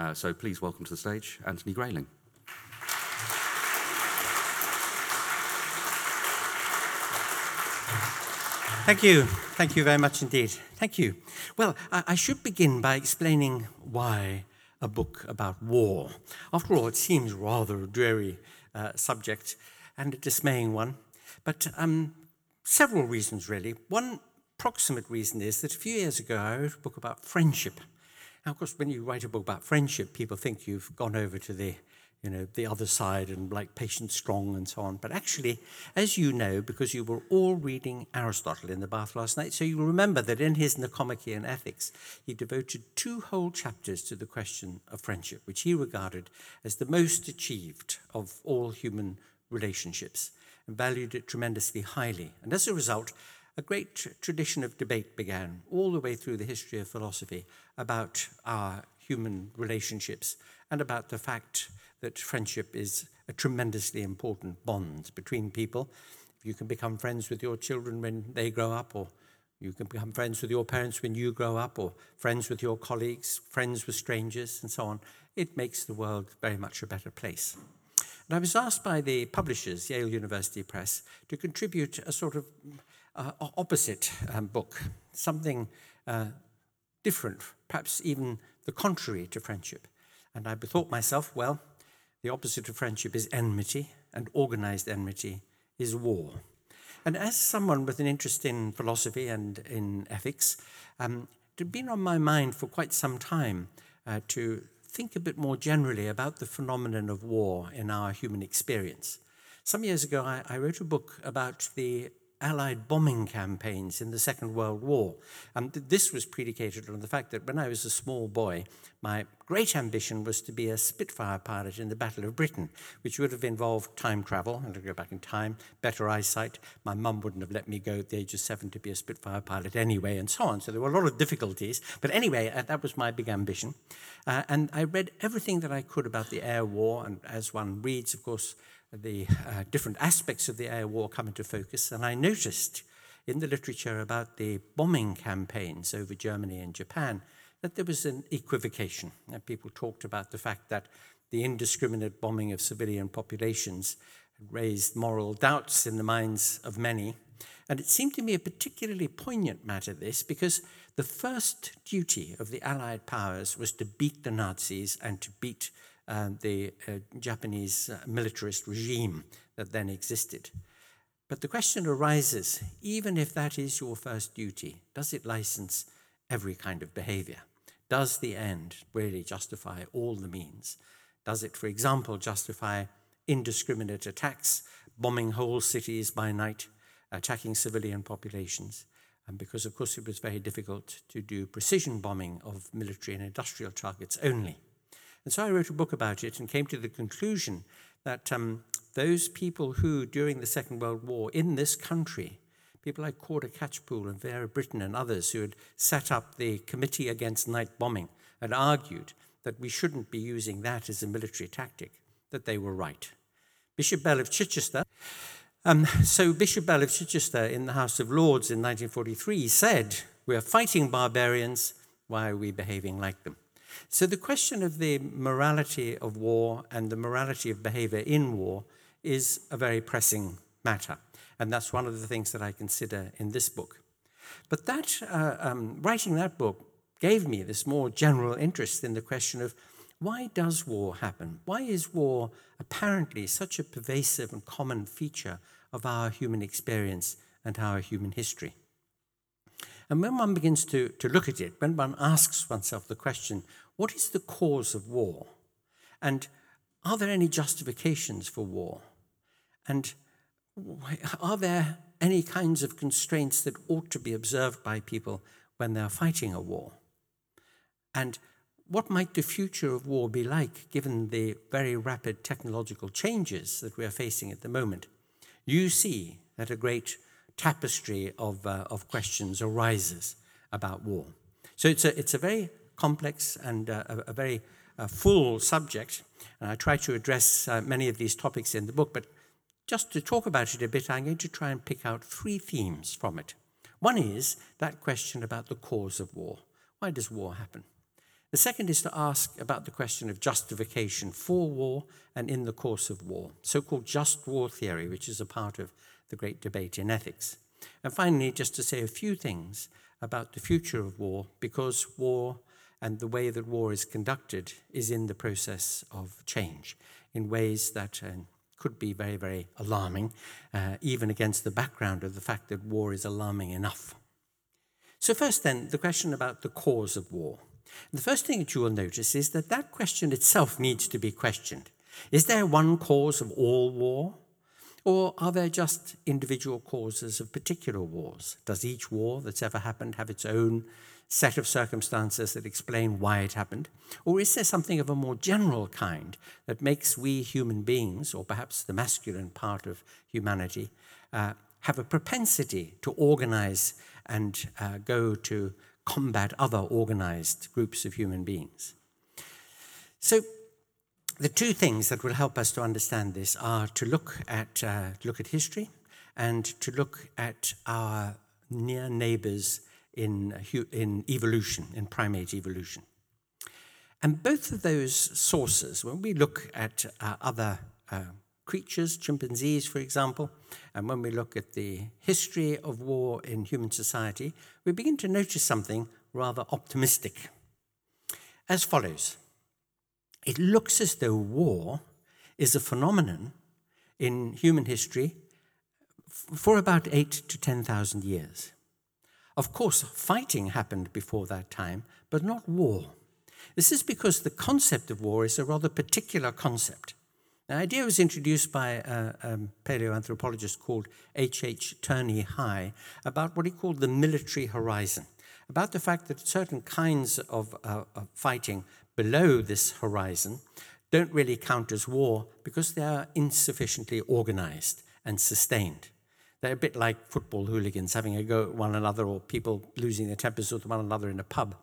Uh, so please welcome to the stage Anthony Grayling. Thank you. Thank you very much indeed. Thank you. Well, I, I should begin by explaining why a book about war. After all, it seems rather a dreary uh, subject and a dismaying one. But um, several reasons, really. One proximate reason is that a few years ago I wrote a book about friendship. Now, of course, when you write a book about friendship, people think you've gone over to the you know, the other side and like Patience Strong and so on. But actually, as you know, because you were all reading Aristotle in the bath last night, so you remember that in his Nicomachean Ethics, he devoted two whole chapters to the question of friendship, which he regarded as the most achieved of all human relationships and valued it tremendously highly. And as a result, a great tr- tradition of debate began all the way through the history of philosophy about our human relationships and about the fact that friendship is a tremendously important bond between people. If you can become friends with your children when they grow up, or you can become friends with your parents when you grow up, or friends with your colleagues, friends with strangers, and so on, it makes the world very much a better place. And I was asked by the publishers, Yale University Press, to contribute a sort of uh, opposite um, book, something uh, different, perhaps even the contrary to friendship. And I bethought myself, well, the opposite of friendship is enmity, and organized enmity is war. And as someone with an interest in philosophy and in ethics, um, it had been on my mind for quite some time uh, to think a bit more generally about the phenomenon of war in our human experience. Some years ago, I, I wrote a book about the Allied bombing campaigns in the Second World War. And this was predicated on the fact that when I was a small boy, my great ambition was to be a Spitfire pilot in the Battle of Britain, which would have involved time travel, and to go back in time, better eyesight. My mum wouldn't have let me go at the age of seven to be a Spitfire pilot anyway, and so on. So there were a lot of difficulties. But anyway, uh, that was my big ambition. Uh, and I read everything that I could about the air war, and as one reads, of course, the uh, different aspects of the air war come into focus, and I noticed in the literature about the bombing campaigns over Germany and Japan that there was an equivocation. And people talked about the fact that the indiscriminate bombing of civilian populations raised moral doubts in the minds of many. And it seemed to me a particularly poignant matter, this, because the first duty of the Allied powers was to beat the Nazis and to beat uh, the uh, Japanese uh, militarist regime that then existed. But the question arises even if that is your first duty, does it license every kind of behavior? Does the end really justify all the means? Does it, for example, justify indiscriminate attacks, bombing whole cities by night, attacking civilian populations? And because, of course, it was very difficult to do precision bombing of military and industrial targets only. And so I wrote a book about it and came to the conclusion that um, those people who, during the Second World War in this country, people like Corder Catchpool and Vera Brittain and others who had set up the Committee Against Night Bombing and argued that we shouldn't be using that as a military tactic, that they were right. Bishop Bell of Chichester, um, so Bishop Bell of Chichester in the House of Lords in 1943 said, We are fighting barbarians, why are we behaving like them? So the question of the morality of war and the morality of behavior in war is a very pressing matter. And that's one of the things that I consider in this book. But that, uh, um, writing that book gave me this more general interest in the question of why does war happen? Why is war apparently such a pervasive and common feature of our human experience and our human history? And when one begins to, to look at it, when one asks oneself the question, what is the cause of war? And are there any justifications for war? And are there any kinds of constraints that ought to be observed by people when they're fighting a war? And what might the future of war be like given the very rapid technological changes that we are facing at the moment? You see that a great tapestry of, uh, of questions arises about war. So it's a, it's a very complex and uh, a, a, very uh, full subject. And I try to address uh, many of these topics in the book, but just to talk about it a bit, I'm going to try and pick out three themes from it. One is that question about the cause of war. Why does war happen? The second is to ask about the question of justification for war and in the course of war, so called just war theory, which is a part of the great debate in ethics. And finally, just to say a few things about the future of war, because war and the way that war is conducted is in the process of change in ways that uh, could be very, very alarming, uh, even against the background of the fact that war is alarming enough. So, first, then, the question about the cause of war. The first thing that you will notice is that that question itself needs to be questioned. Is there one cause of all war? Or are there just individual causes of particular wars? Does each war that's ever happened have its own set of circumstances that explain why it happened? Or is there something of a more general kind that makes we human beings, or perhaps the masculine part of humanity, uh, have a propensity to organize and uh, go to combat other organized groups of human beings? So, the two things that will help us to understand this are to look at, uh, look at history and to look at our near neighbors in, in evolution, in primate evolution. And both of those sources, when we look at uh, other uh, creatures, chimpanzees, for example, and when we look at the history of war in human society, we begin to notice something rather optimistic. As follows it looks as though war is a phenomenon in human history for about eight to 10,000 years. Of course, fighting happened before that time, but not war. This is because the concept of war is a rather particular concept. The idea was introduced by a, a paleoanthropologist called H. H. Turney High about what he called the military horizon, about the fact that certain kinds of, uh, of fighting below this horizon don't really count as war because they are insufficiently organized and sustained. They're a bit like football hooligans having a go at one another or people losing their tempers with one another in a pub.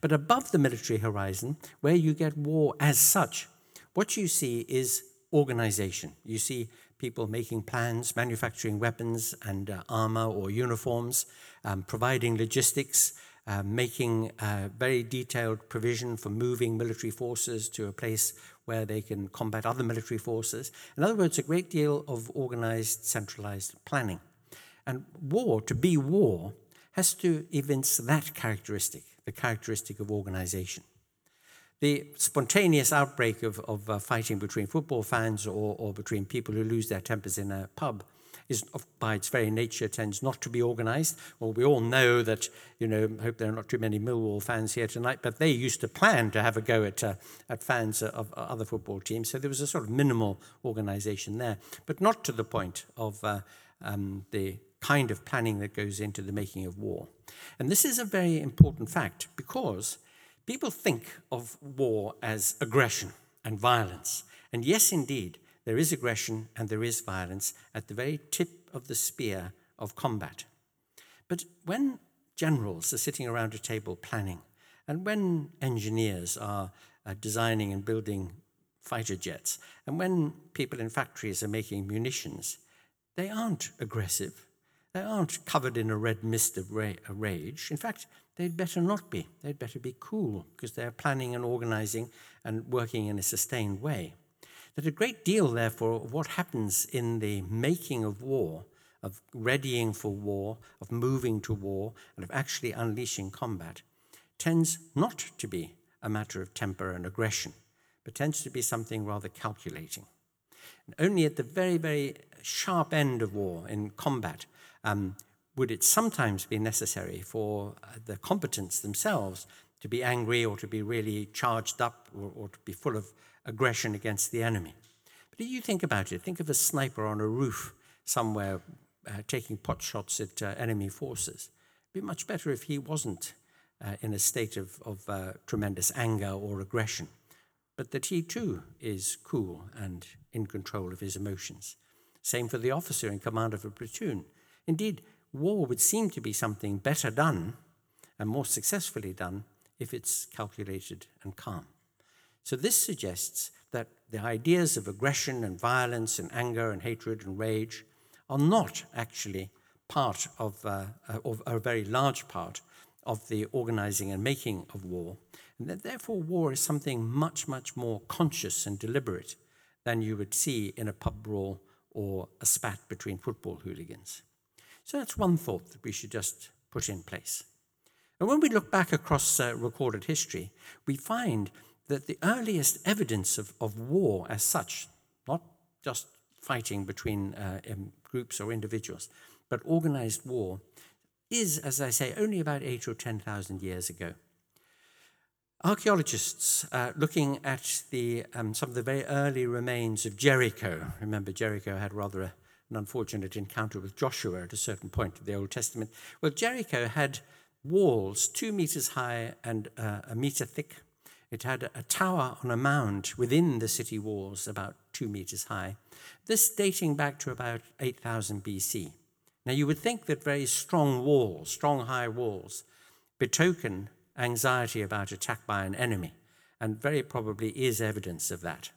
But above the military horizon, where you get war as such, what you see is organization. You see people making plans, manufacturing weapons and uh, armor or uniforms, um, providing logistics, uh, making uh, very detailed provision for moving military forces to a place where they can combat other military forces. In other words, a great deal of organized, centralized planning. And war, to be war, has to evince that characteristic, the characteristic of organization. The spontaneous outbreak of, of uh, fighting between football fans or, or between people who lose their tempers in a pub is by its very nature tends not to be organized. Well, we all know that, you know, hope there are not too many Millwall fans here tonight, but they used to plan to have a go at, uh, at fans of other football teams. So there was a sort of minimal organization there, but not to the point of uh, um, the kind of planning that goes into the making of war. And this is a very important fact because people think of war as aggression and violence. And yes, indeed, there is aggression and there is violence at the very tip of the spear of combat. But when generals are sitting around a table planning, and when engineers are uh, designing and building fighter jets, and when people in factories are making munitions, they aren't aggressive. They aren't covered in a red mist of ra- rage. In fact, they'd better not be. They'd better be cool because they're planning and organizing and working in a sustained way that a great deal, therefore, of what happens in the making of war, of readying for war, of moving to war, and of actually unleashing combat, tends not to be a matter of temper and aggression, but tends to be something rather calculating. And only at the very, very sharp end of war, in combat, um, would it sometimes be necessary for uh, the combatants themselves to be angry or to be really charged up or, or to be full of aggression against the enemy. But if you think about it, think of a sniper on a roof somewhere uh, taking pot shots at uh, enemy forces. It'd be much better if he wasn't uh, in a state of, of uh, tremendous anger or aggression, but that he too is cool and in control of his emotions. Same for the officer in command of a platoon. Indeed, war would seem to be something better done and more successfully done if it's calculated and calm. So this suggests that the ideas of aggression and violence and anger and hatred and rage are not actually part of, uh, of a very large part of the organizing and making of war, and that therefore war is something much, much more conscious and deliberate than you would see in a pub brawl or a spat between football hooligans. So that's one thought that we should just put in place. And when we look back across uh, recorded history, we find that the earliest evidence of, of war as such, not just fighting between uh, groups or individuals, but organized war, is, as I say, only about eight or 10,000 years ago. Archaeologists uh, looking at the, um, some of the very early remains of Jericho, remember Jericho had rather a, an unfortunate encounter with Joshua at a certain point of the Old Testament. Well, Jericho had walls two meters high and uh, a meter thick. It had a tower on a mound within the city walls, about two meters high. This dating back to about 8000 BC. Now, you would think that very strong walls, strong high walls, betoken anxiety about attack by an enemy, and very probably is evidence of that.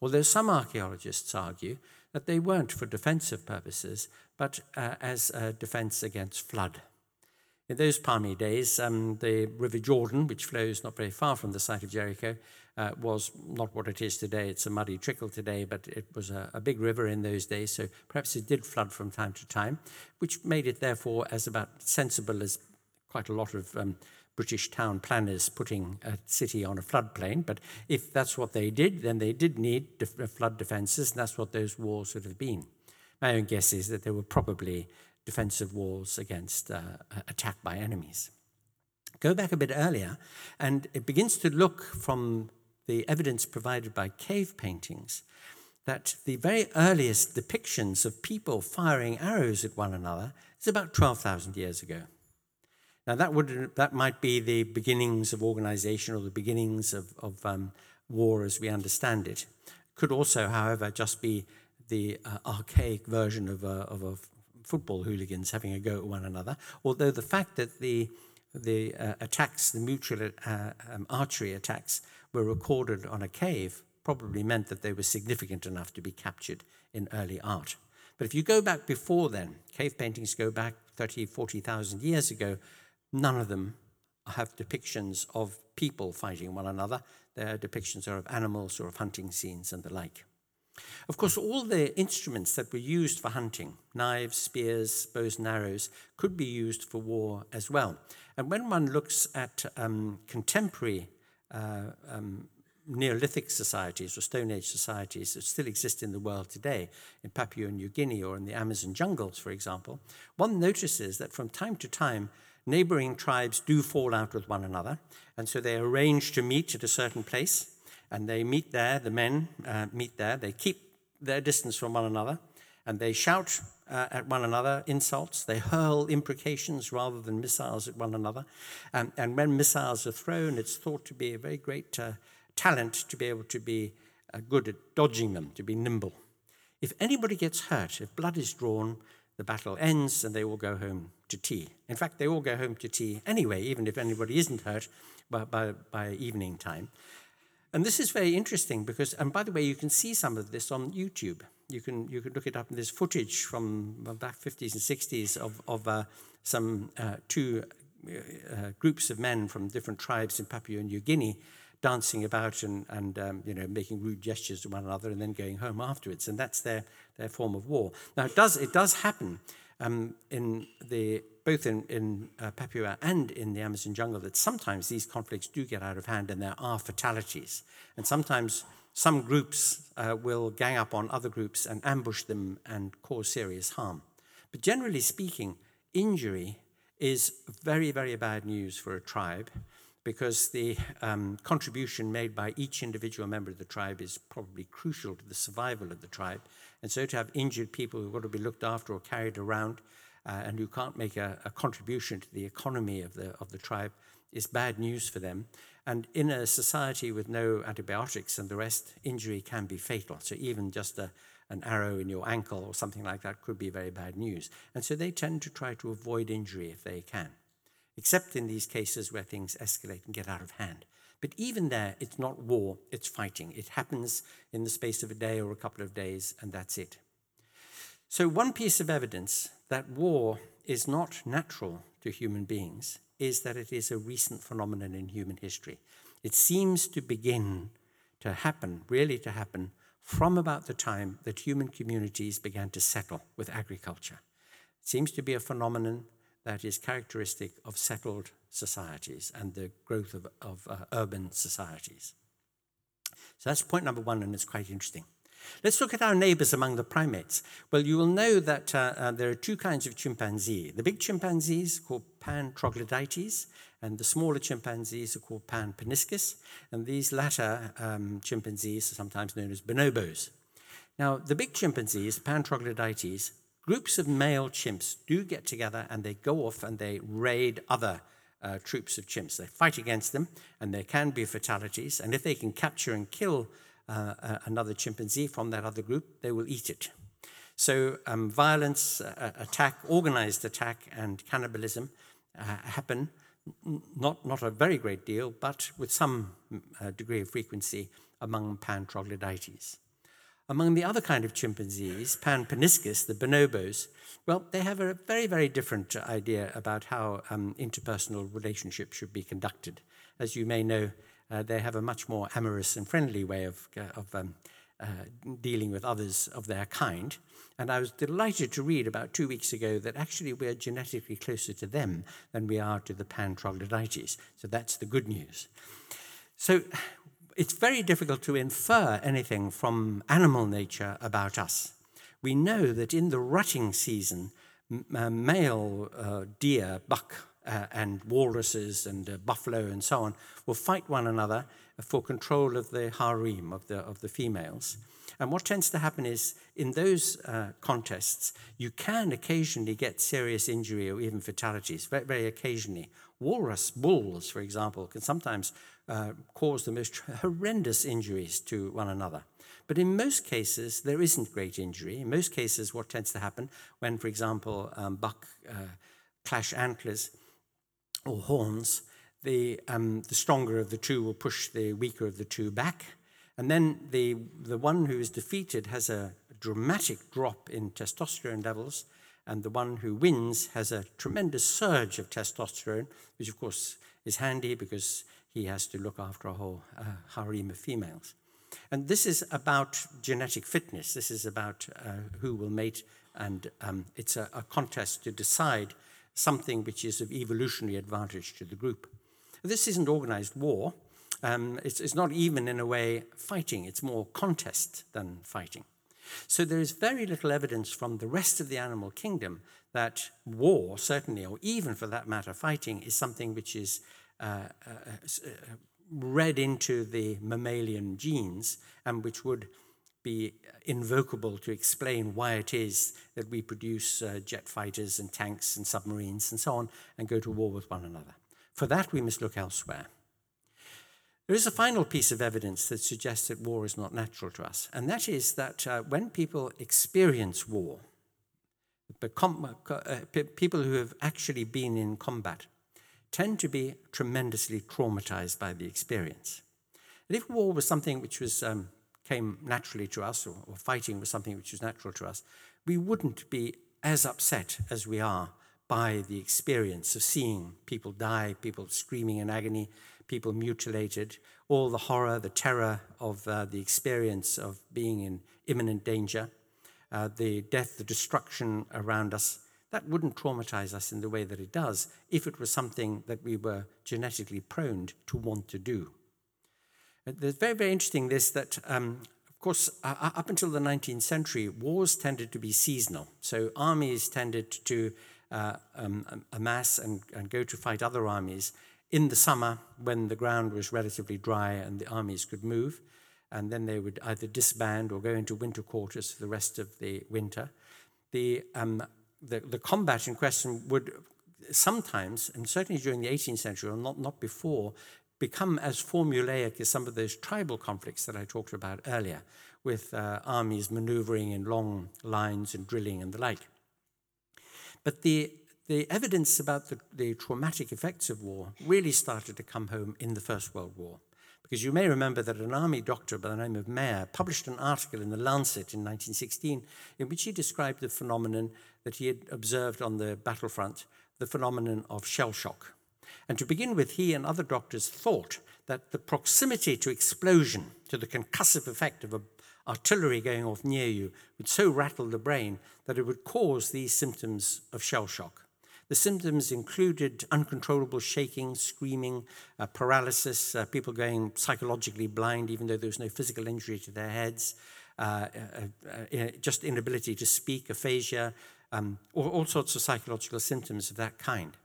Although some archaeologists argue that they weren't for defensive purposes, but uh, as a defense against flood. In those palmy days, um, the River Jordan, which flows not very far from the site of Jericho, uh, was not what it is today. It's a muddy trickle today, but it was a, a, big river in those days, so perhaps it did flood from time to time, which made it therefore as about sensible as quite a lot of um, British town planners putting a city on a floodplain. But if that's what they did, then they did need def- flood defences, and that's what those walls would have been. My own guess is that they were probably defensive walls against uh, attack by enemies. Go back a bit earlier, and it begins to look from the evidence provided by cave paintings that the very earliest depictions of people firing arrows at one another is about 12,000 years ago. Now, that, would, that might be the beginnings of organization or the beginnings of, of um, war as we understand it. Could also, however, just be the uh, archaic version of a, of a football hooligans having a go at one another, although the fact that the, the uh, attacks, the mutual uh, um, archery attacks, were recorded on a cave probably meant that they were significant enough to be captured in early art. But if you go back before then, cave paintings go back 30, 40,000 years ago, none of them have depictions of people fighting one another. Their depictions are of animals or of hunting scenes and the like. Of course, all the instruments that were used for hunting, knives, spears, bows and arrows, could be used for war as well. And when one looks at um, contemporary uh, um, Neolithic societies or Stone Age societies that still exist in the world today, in Papua New Guinea or in the Amazon jungles, for example, one notices that from time to time, neighboring tribes do fall out with one another. And so they arrange to meet at a certain place and they meet there, the men uh, meet there, they keep their distance from one another, and they shout uh, at one another insults, they hurl imprecations rather than missiles at one another. And when missiles are thrown, it's thought to be a very great uh, talent to be able to be uh, good at dodging them, to be nimble. If anybody gets hurt, if blood is drawn, the battle ends and they all go home to tea. In fact, they all go home to tea anyway, even if anybody isn't hurt by, by, by evening time. And this is very interesting because, and by the way, you can see some of this on YouTube. You can, you can look it up, there's footage from back 50s and 60s of, of uh, some uh, two uh, groups of men from different tribes in Papua New Guinea dancing about and, and um, you know, making rude gestures to one another and then going home afterwards. And that's their, their form of war. Now, it does, it does happen um, in the both in, in uh, Papua and in the Amazon jungle, that sometimes these conflicts do get out of hand and there are fatalities. And sometimes some groups uh, will gang up on other groups and ambush them and cause serious harm. But generally speaking, injury is very, very bad news for a tribe because the um, contribution made by each individual member of the tribe is probably crucial to the survival of the tribe. And so to have injured people who've got to be looked after or carried around uh, and who can't make a, a, contribution to the economy of the, of the tribe is bad news for them. And in a society with no antibiotics and the rest, injury can be fatal. So even just a, an arrow in your ankle or something like that could be very bad news. And so they tend to try to avoid injury if they can, except in these cases where things escalate and get out of hand. But even there, it's not war, it's fighting. It happens in the space of a day or a couple of days, and that's it. So, one piece of evidence that war is not natural to human beings is that it is a recent phenomenon in human history. It seems to begin to happen, really to happen, from about the time that human communities began to settle with agriculture. It seems to be a phenomenon that is characteristic of settled societies and the growth of, of uh, urban societies. So that's point number one, and it's quite interesting. Let's look at our neighbors among the primates. Well, you will know that uh, uh, there are two kinds of chimpanzee. The big chimpanzees called Pan troglodytes, and the smaller chimpanzees are called Pan paniscus, and these latter um, chimpanzees are sometimes known as bonobos. Now, the big chimpanzees, Pan troglodytes, groups of male chimps do get together and they go off and they raid other uh, troops of chimps. They fight against them, and there can be fatalities. And if they can capture and kill uh, another chimpanzee from that other group, they will eat it. So, um, violence, uh, attack, organized attack, and cannibalism uh, happen, not, not a very great deal, but with some uh, degree of frequency among pan troglodytes. Among the other kind of chimpanzees, Pan paniscus, the bonobos, well, they have a very, very different idea about how um, interpersonal relationships should be conducted. As you may know, uh, they have a much more amorous and friendly way of, uh, of um, uh, dealing with others of their kind. And I was delighted to read about two weeks ago that actually we're genetically closer to them than we are to the pan troglodytes. So that's the good news. So it's very difficult to infer anything from animal nature about us. We know that in the rutting season, uh, male uh, deer, buck, uh, and walruses and uh, buffalo and so on will fight one another for control of the harem, of the, of the females. And what tends to happen is in those uh, contests, you can occasionally get serious injury or even fatalities, very, very occasionally. Walrus bulls, for example, can sometimes uh, cause the most horrendous injuries to one another. But in most cases, there isn't great injury. In most cases, what tends to happen when, for example, um, buck uh, clash antlers, or horns, the, um, the stronger of the two will push the weaker of the two back. And then the, the one who is defeated has a dramatic drop in testosterone levels, and the one who wins has a tremendous surge of testosterone, which of course is handy because he has to look after a whole uh, harem of females. And this is about genetic fitness. This is about uh, who will mate, and um, it's a, a contest to decide something which is of evolutionary advantage to the group. This isn't organized war. Um, it's, it's not even, in a way, fighting. It's more contest than fighting. So there is very little evidence from the rest of the animal kingdom that war, certainly, or even for that matter, fighting, is something which is uh, uh, uh, read into the mammalian genes and which would be invocable to explain why it is that we produce uh, jet fighters and tanks and submarines and so on and go to war with one another. For that, we must look elsewhere. There is a final piece of evidence that suggests that war is not natural to us, and that is that uh, when people experience war, uh, people who have actually been in combat tend to be tremendously traumatized by the experience. And if war was something which was um, came naturally to us, or, or fighting was something which was natural to us, we wouldn't be as upset as we are by the experience of seeing people die, people screaming in agony, people mutilated, all the horror, the terror of uh, the experience of being in imminent danger, uh, the death, the destruction around us. That wouldn't traumatize us in the way that it does if it was something that we were genetically prone to want to do. It's very, very interesting this that, um, of course, uh, up until the 19th century, wars tended to be seasonal. So armies tended to uh, um, amass and, and go to fight other armies in the summer when the ground was relatively dry and the armies could move. And then they would either disband or go into winter quarters for the rest of the winter. The, um, the, the combat in question would sometimes, and certainly during the 18th century, or not, not before, become as formulaic as some of those tribal conflicts that I talked about earlier, with uh, armies maneuvering in long lines and drilling and the like. But the, the evidence about the, the traumatic effects of war really started to come home in the First World War. Because you may remember that an army doctor by the name of Mayer published an article in the Lancet in 1916 in which he described the phenomenon that he had observed on the battlefront, the phenomenon of shell shock. And to begin with, he and other doctors thought that the proximity to explosion, to the concussive effect of artillery going off near you, would so rattle the brain that it would cause these symptoms of shell shock. The symptoms included uncontrollable shaking, screaming, uh, paralysis, uh, people going psychologically blind even though there was no physical injury to their heads, uh, uh, uh just inability to speak, aphasia, um, all, all sorts of psychological symptoms of that kind.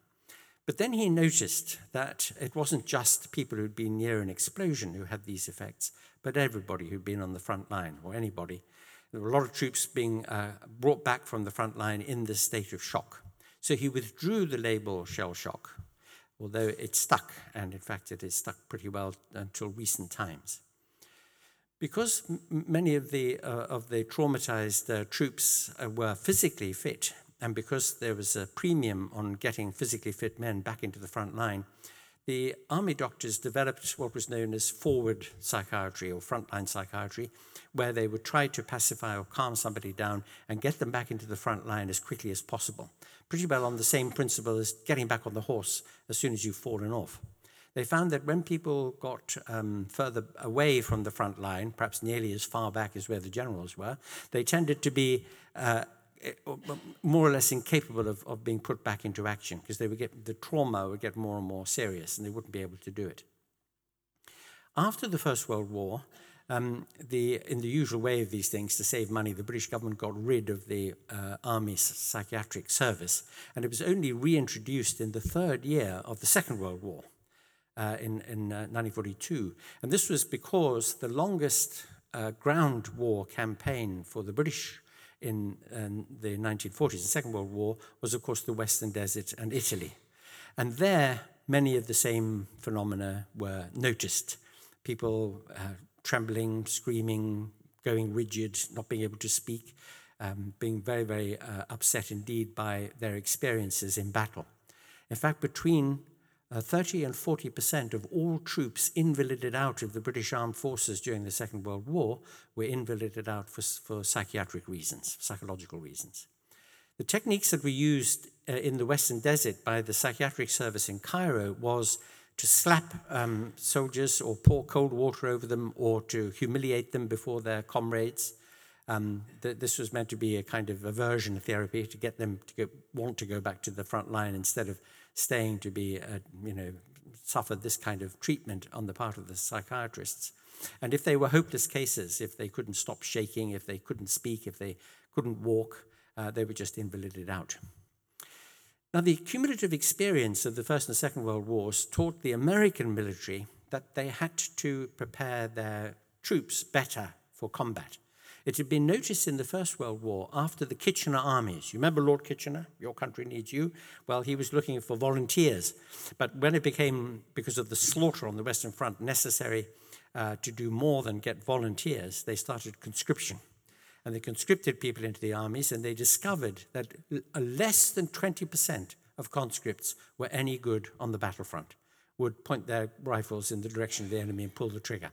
But then he noticed that it wasn't just people who'd been near an explosion who had these effects, but everybody who'd been on the front line, or anybody. There were a lot of troops being uh, brought back from the front line in this state of shock. So he withdrew the label shell shock, although it stuck, and in fact it has stuck pretty well until recent times. Because many of the, uh, of the traumatized uh, troops uh, were physically fit, and because there was a premium on getting physically fit men back into the front line, the army doctors developed what was known as forward psychiatry or frontline psychiatry, where they would try to pacify or calm somebody down and get them back into the front line as quickly as possible. Pretty well on the same principle as getting back on the horse as soon as you've fallen off. They found that when people got um, further away from the front line, perhaps nearly as far back as where the generals were, they tended to be uh, more or less incapable of, of being put back into action because they would get the trauma would get more and more serious and they wouldn't be able to do it. After the First World War, um, the, in the usual way of these things, to save money, the British government got rid of the uh, Army Psychiatric Service, and it was only reintroduced in the third year of the Second World War uh, in, in uh, 1942. And this was because the longest uh, ground war campaign for the British in, in the 1940s, the Second World War, was, of course, the Western Desert and Italy. And there, many of the same phenomena were noticed. People uh, trembling, screaming, going rigid, not being able to speak, um, being very, very uh, upset indeed by their experiences in battle. In fact, between uh, 30 and 40% of all troops invalided out of the British Armed Forces during the Second World War were invalided out for, for psychiatric reasons, psychological reasons. The techniques that were used uh, in the Western Desert by the psychiatric service in Cairo was to slap um, soldiers or pour cold water over them or to humiliate them before their comrades. Um, th- this was meant to be a kind of aversion therapy to get them to go, want to go back to the front line instead of staying to be, uh, you know, suffered this kind of treatment on the part of the psychiatrists. And if they were hopeless cases, if they couldn't stop shaking, if they couldn't speak, if they couldn't walk, uh, they were just invalided out. Now, the cumulative experience of the First and Second World Wars taught the American military that they had to prepare their troops better for combat. It had been noticed in the First World War after the Kitchener armies. You remember Lord Kitchener? Your country needs you. Well, he was looking for volunteers. But when it became, because of the slaughter on the Western Front, necessary uh, to do more than get volunteers, they started conscription. And they conscripted people into the armies, and they discovered that less than 20% of conscripts were any good on the battlefront, would point their rifles in the direction of the enemy and pull the trigger.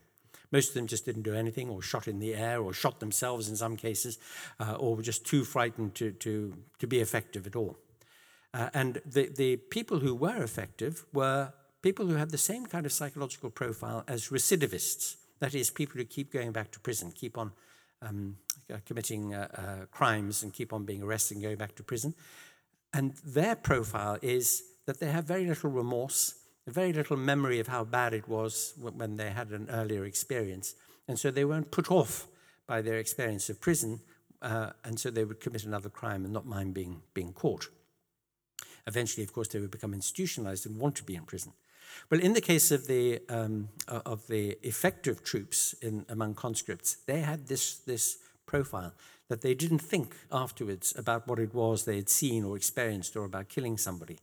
Most of them just didn't do anything, or shot in the air, or shot themselves in some cases, uh, or were just too frightened to, to, to be effective at all. Uh, and the, the people who were effective were people who had the same kind of psychological profile as recidivists. That is, people who keep going back to prison, keep on um, uh, committing uh, uh, crimes and keep on being arrested and going back to prison. And their profile is that they have very little remorse, very little memory of how bad it was when they had an earlier experience. And so they weren't put off by their experience of prison, uh, and so they would commit another crime and not mind being, being caught. Eventually, of course, they would become institutionalized and want to be in prison. Well, in the case of the, um, of the effective troops in, among conscripts, they had this, this profile that they didn't think afterwards about what it was they had seen or experienced or about killing somebody.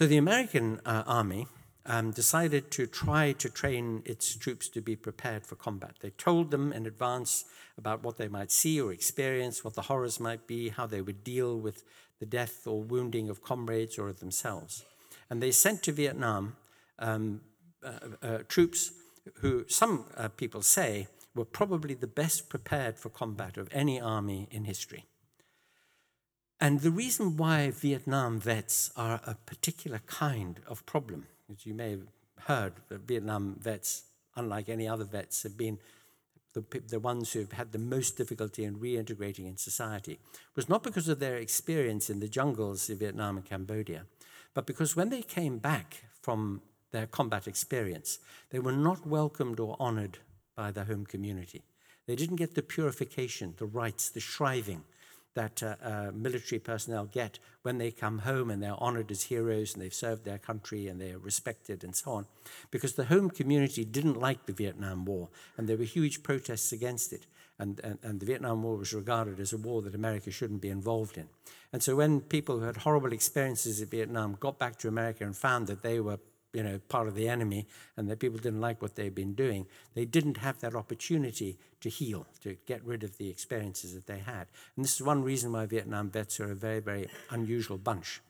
So the American uh, army um, decided to try to train its troops to be prepared for combat. They told them in advance about what they might see or experience, what the horrors might be, how they would deal with the death or wounding of comrades or of themselves. And they sent to Vietnam um, uh, uh, troops who some uh, people say were probably the best prepared for combat of any army in history. And the reason why Vietnam vets are a particular kind of problem, as you may have heard, that Vietnam vets, unlike any other vets, have been the, the ones who have had the most difficulty in reintegrating in society, was not because of their experience in the jungles of Vietnam and Cambodia, but because when they came back from their combat experience, they were not welcomed or honored by the home community. They didn't get the purification, the rites, the shriving that uh, uh, military personnel get when they come home and they're honored as heroes and they've served their country and they're respected and so on. Because the home community didn't like the Vietnam War and there were huge protests against it. And, and, and, the Vietnam War was regarded as a war that America shouldn't be involved in. And so when people who had horrible experiences in Vietnam got back to America and found that they were you know, part of the enemy and that people didn't like what they'd been doing, they didn't have that opportunity to heal, to get rid of the experiences that they had. And this is one reason why Vietnam vets are a very, very unusual bunch.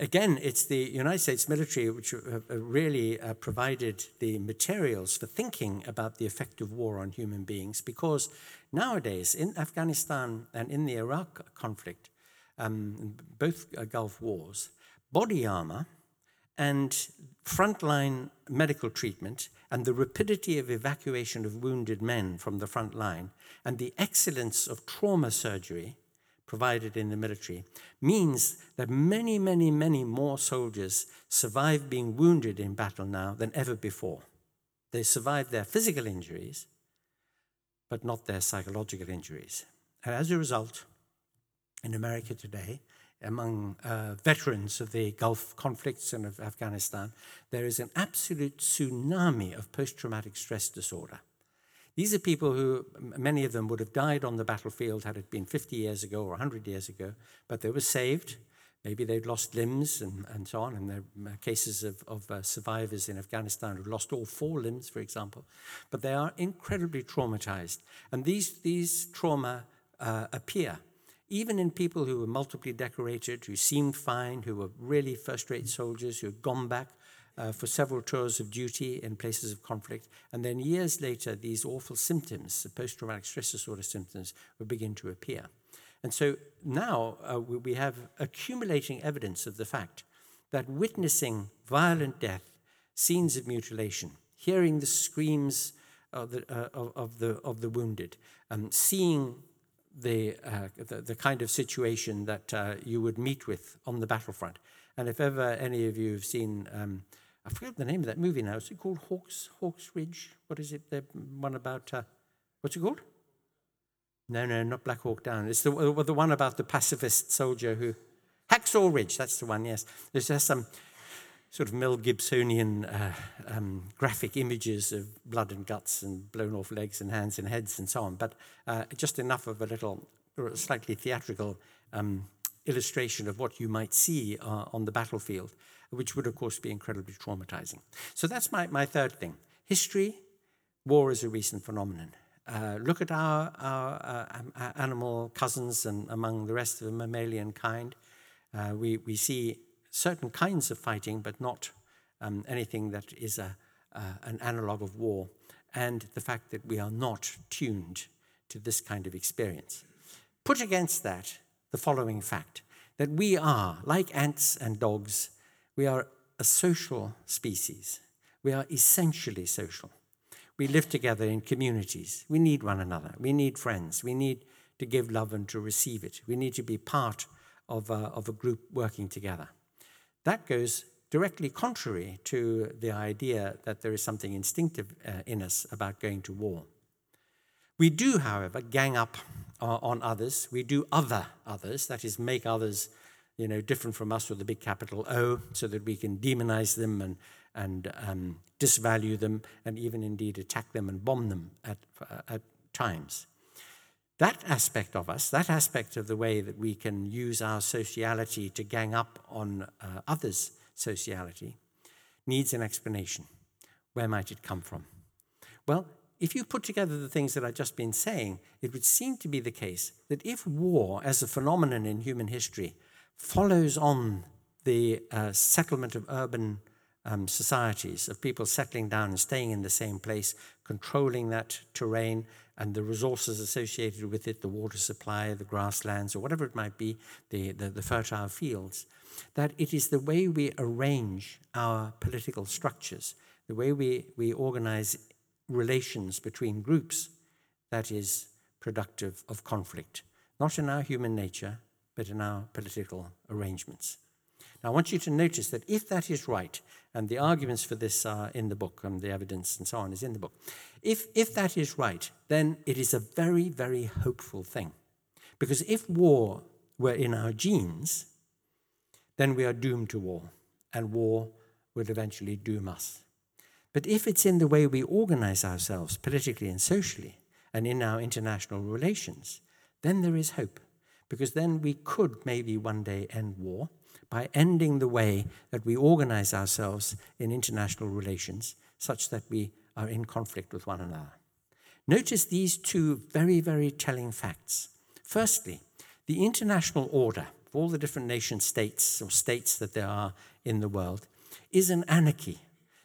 Again, it's the United States military which really uh, provided the materials for thinking about the effect of war on human beings because nowadays in Afghanistan and in the Iraq conflict, um, both uh, Gulf wars, body armor and frontline medical treatment and the rapidity of evacuation of wounded men from the front line and the excellence of trauma surgery provided in the military means that many, many, many more soldiers survive being wounded in battle now than ever before. They survive their physical injuries, but not their psychological injuries. And as a result, in America today, among uh, veterans of the Gulf conflicts and of Afghanistan, there is an absolute tsunami of post traumatic stress disorder. These are people who, many of them would have died on the battlefield had it been 50 years ago or 100 years ago, but they were saved. Maybe they'd lost limbs and, and so on. And there are cases of, of uh, survivors in Afghanistan who lost all four limbs, for example. But they are incredibly traumatized. And these, these trauma uh, appear even in people who were multiply decorated, who seemed fine, who were really first rate soldiers, who had gone back uh, for several tours of duty in places of conflict. And then years later, these awful symptoms, the post traumatic stress disorder symptoms, would begin to appear. And so now uh, we have accumulating evidence of the fact that witnessing violent death, scenes of mutilation, hearing the screams of the, uh, of, of, the, of the wounded, um, seeing the, uh, the, the, kind of situation that uh, you would meet with on the battlefront. And if ever any of you have seen, um, I forget the name of that movie now. Is it called Hawks Hawks Ridge? What is it? The one about uh, what's it called? No, no, not Black Hawk Down. It's the the one about the pacifist soldier who Hacksaw Ridge. That's the one. Yes, there's just some sort of Mel Gibsonian uh, um, graphic images of blood and guts and blown off legs and hands and heads and so on, but uh, just enough of a little slightly theatrical um, illustration of what you might see uh, on the battlefield, which would, of course, be incredibly traumatizing. So that's my, my third thing. History, war is a recent phenomenon. Uh, look at our, our uh, animal cousins and among the rest of the mammalian kind. Uh, we, we see certain kinds of fighting, but not um, anything that is a, uh, an analog of war, and the fact that we are not tuned to this kind of experience. Put against that the following fact that we are, like ants and dogs, we are a social species. We are essentially social. We live together in communities. We need one another. We need friends. We need to give love and to receive it. We need to be part of a, of a group working together. That goes directly contrary to the idea that there is something instinctive uh, in us about going to war. We do, however, gang up uh, on others. We do other others, that is, make others you know, different from us with a big capital O, so that we can demonize them and, and um, disvalue them, and even indeed attack them and bomb them at, uh, at times. That aspect of us, that aspect of the way that we can use our sociality to gang up on uh, others' sociality, needs an explanation. Where might it come from? Well, if you put together the things that I've just been saying, it would seem to be the case that if war, as a phenomenon in human history, follows on the uh, settlement of urban um, societies of people settling down and staying in the same place, controlling that terrain and the resources associated with it, the water supply, the grasslands, or whatever it might be, the, the, the fertile fields, that it is the way we arrange our political structures, the way we, we organize relations between groups that is productive of conflict, not in our human nature, but in our political arrangements. Now, I want you to notice that if that is right, and the arguments for this are in the book, and the evidence and so on is in the book, if, if that is right, then it is a very, very hopeful thing. Because if war were in our genes, then we are doomed to war, and war would eventually doom us. But if it's in the way we organize ourselves politically and socially, and in our international relations, then there is hope. Because then we could maybe one day end war by ending the way that we organize ourselves in international relations such that we are in conflict with one another. Notice these two very, very telling facts. Firstly, the international order of all the different nation states or states that there are in the world is an anarchy.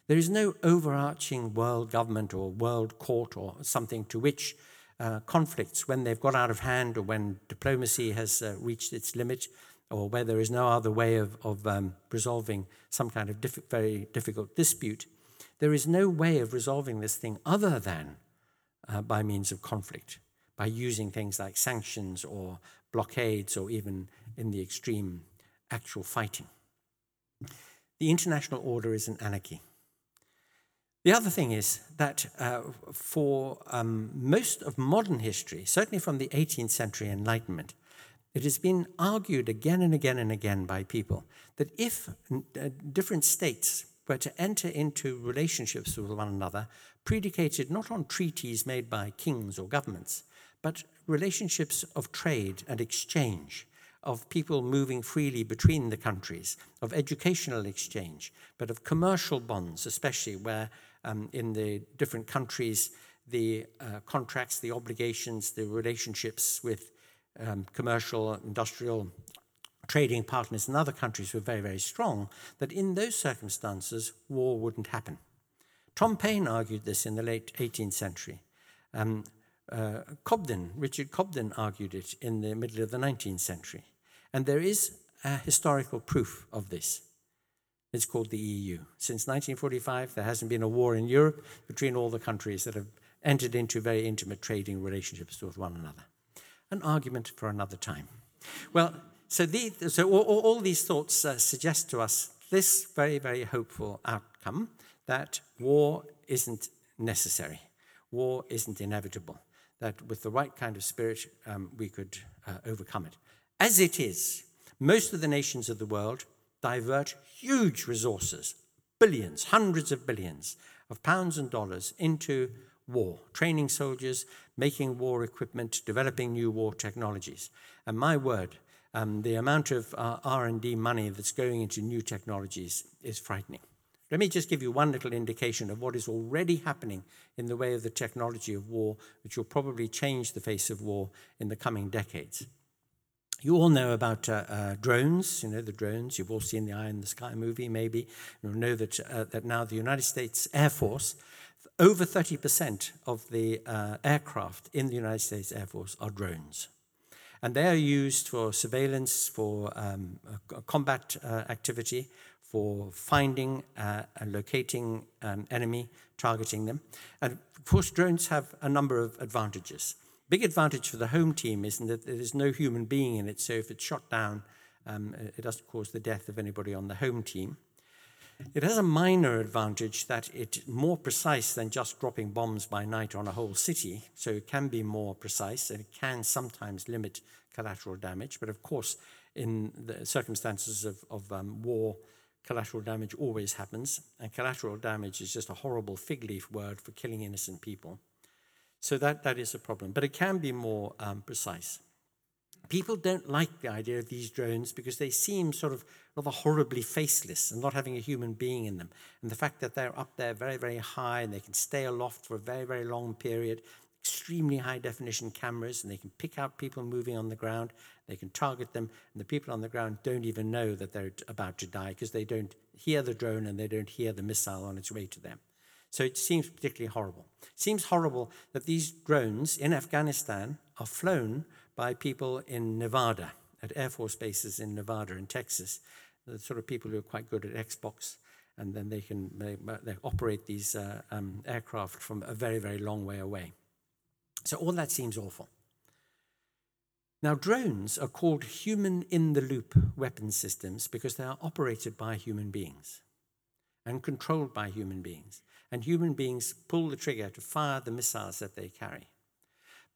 There is no overarching world government or world court or something to which uh, conflicts, when they've got out of hand or when diplomacy has uh, reached its limit, or where there is no other way of, of um, resolving some kind of diff- very difficult dispute, there is no way of resolving this thing other than uh, by means of conflict, by using things like sanctions or blockades, or even in the extreme, actual fighting. The international order is an anarchy. The other thing is that uh, for um, most of modern history, certainly from the 18th century Enlightenment, it has been argued again and again and again by people that if uh, different states were to enter into relationships with one another, predicated not on treaties made by kings or governments, but relationships of trade and exchange, of people moving freely between the countries, of educational exchange, but of commercial bonds, especially where um, in the different countries the uh, contracts, the obligations, the relationships with um, commercial, industrial, trading partners in other countries were very, very strong, that in those circumstances, war wouldn't happen. Tom Paine argued this in the late 18th century. Um, uh, Cobden, Richard Cobden argued it in the middle of the 19th century. And there is a historical proof of this. It's called the EU. Since 1945, there hasn't been a war in Europe between all the countries that have entered into very intimate trading relationships with one another an argument for another time. Well, so, the, so all, all, these thoughts uh, suggest to us this very, very hopeful outcome that war isn't necessary, war isn't inevitable, that with the right kind of spirit, um, we could uh, overcome it. As it is, most of the nations of the world divert huge resources, billions, hundreds of billions of pounds and dollars into war, training soldiers, making war equipment, developing new war technologies. And my word, um, the amount of uh, R&D money that's going into new technologies is frightening. Let me just give you one little indication of what is already happening in the way of the technology of war, which will probably change the face of war in the coming decades. You all know about uh, uh, drones, you know, the drones. You've all seen the Eye in the Sky movie, maybe. You know that, uh, that now the United States Air Force over 30% of the uh, aircraft in the United States Air Force are drones. And they are used for surveillance, for um, combat uh, activity, for finding uh, and locating um, enemy, targeting them. And of course, drones have a number of advantages. Big advantage for the home team is that there's no human being in it, so if it's shot down, um, it doesn't cause the death of anybody on the home team. It has a minor advantage that it's more precise than just dropping bombs by night on a whole city, so it can be more precise and it can sometimes limit collateral damage. But of course, in the circumstances of, of um, war, collateral damage always happens, and collateral damage is just a horrible fig leaf word for killing innocent people. So that, that is a problem, but it can be more um, precise. People don't like the idea of these drones because they seem sort of rather horribly faceless and not having a human being in them. And the fact that they're up there very, very high and they can stay aloft for a very, very long period, extremely high definition cameras, and they can pick out people moving on the ground, they can target them, and the people on the ground don't even know that they're about to die because they don't hear the drone and they don't hear the missile on its way to them. So it seems particularly horrible. It seems horrible that these drones in Afghanistan are flown by people in Nevada, at Air Force bases in Nevada and Texas, the sort of people who are quite good at Xbox, and then they can they, they operate these uh, um, aircraft from a very, very long way away. So all that seems awful. Now, drones are called human in the loop weapon systems because they are operated by human beings and controlled by human beings and human beings pull the trigger to fire the missiles that they carry.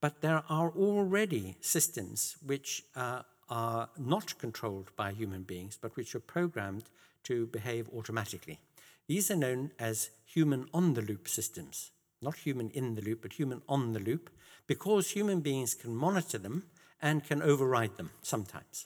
But there are already systems which uh, are not controlled by human beings, but which are programmed to behave automatically. These are known as human on the loop systems, not human in the loop, but human on the loop, because human beings can monitor them and can override them sometimes.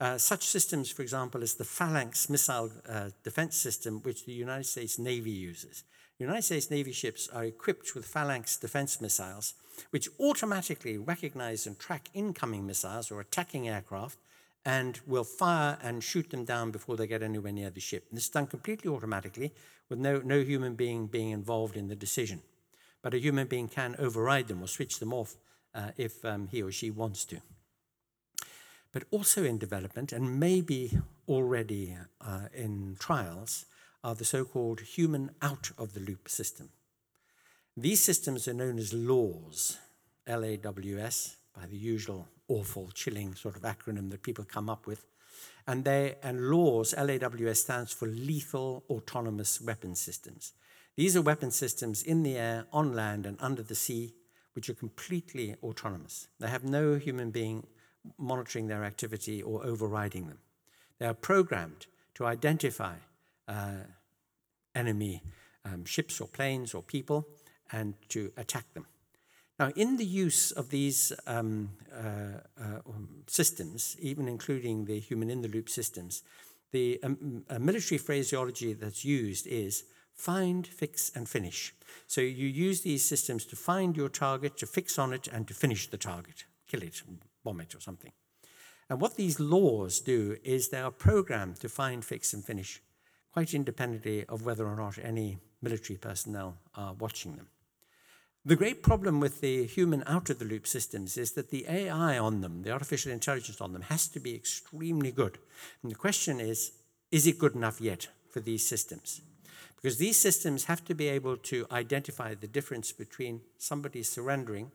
Uh, such systems, for example, as the Phalanx missile uh, defense system, which the United States Navy uses. United States Navy ships are equipped with Phalanx defense missiles, which automatically recognize and track incoming missiles or attacking aircraft and will fire and shoot them down before they get anywhere near the ship. And this is done completely automatically with no, no human being being involved in the decision. But a human being can override them or switch them off uh, if um, he or she wants to. But also in development, and maybe already uh, in trials, are the so called human out of the loop system. These systems are known as LAWS, L A W S, by the usual awful, chilling sort of acronym that people come up with. And, they, and LAWS, LAWS, stands for Lethal Autonomous Weapon Systems. These are weapon systems in the air, on land, and under the sea, which are completely autonomous. They have no human being monitoring their activity or overriding them. They are programmed to identify uh, enemy um, ships or planes or people and to attack them. Now, in the use of these um, uh, uh, um, systems, even including the human in the loop systems, the um, military phraseology that's used is find, fix, and finish. So you use these systems to find your target, to fix on it, and to finish the target, kill it, bomb it, or something. And what these laws do is they are programmed to find, fix, and finish quite independently of whether or not any military personnel are watching them. The great problem with the human out of the loop systems is that the AI on them, the artificial intelligence on them, has to be extremely good. And the question is is it good enough yet for these systems? Because these systems have to be able to identify the difference between somebody surrendering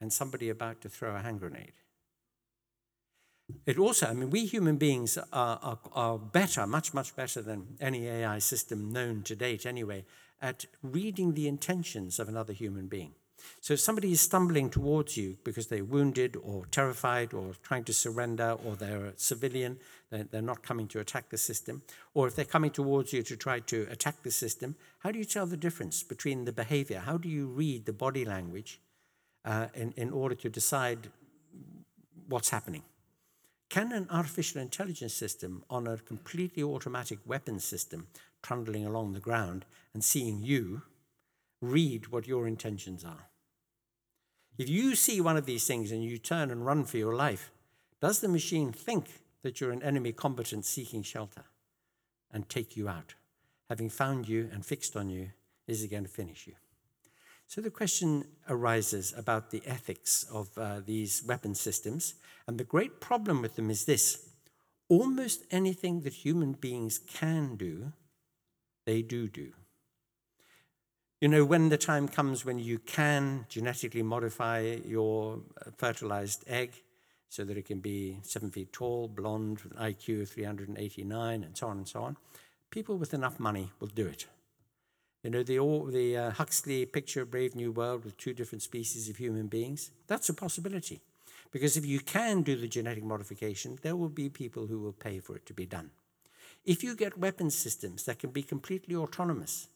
and somebody about to throw a hand grenade. It also, I mean, we human beings are, are, are, better, much, much better than any AI system known to date anyway, at reading the intentions of another human being. So if somebody is stumbling towards you because they're wounded or terrified or trying to surrender or they're a civilian, they're, they're not coming to attack the system, or if they're coming towards you to try to attack the system, how do you tell the difference between the behavior? How do you read the body language uh, in, in order to decide what's happening? Can an artificial intelligence system on a completely automatic weapons system trundling along the ground and seeing you read what your intentions are? If you see one of these things and you turn and run for your life, does the machine think that you're an enemy combatant seeking shelter and take you out? Having found you and fixed on you, is it going to finish you? So the question arises about the ethics of uh, these weapon systems. And the great problem with them is this almost anything that human beings can do, they do do. You know, when the time comes when you can genetically modify your uh, fertilized egg so that it can be seven feet tall, blonde, with an IQ of 389, and so on and so on, people with enough money will do it. You know, the, the uh, Huxley picture, of Brave New World, with two different species of human beings, that's a possibility. Because if you can do the genetic modification, there will be people who will pay for it to be done. If you get weapon systems that can be completely autonomous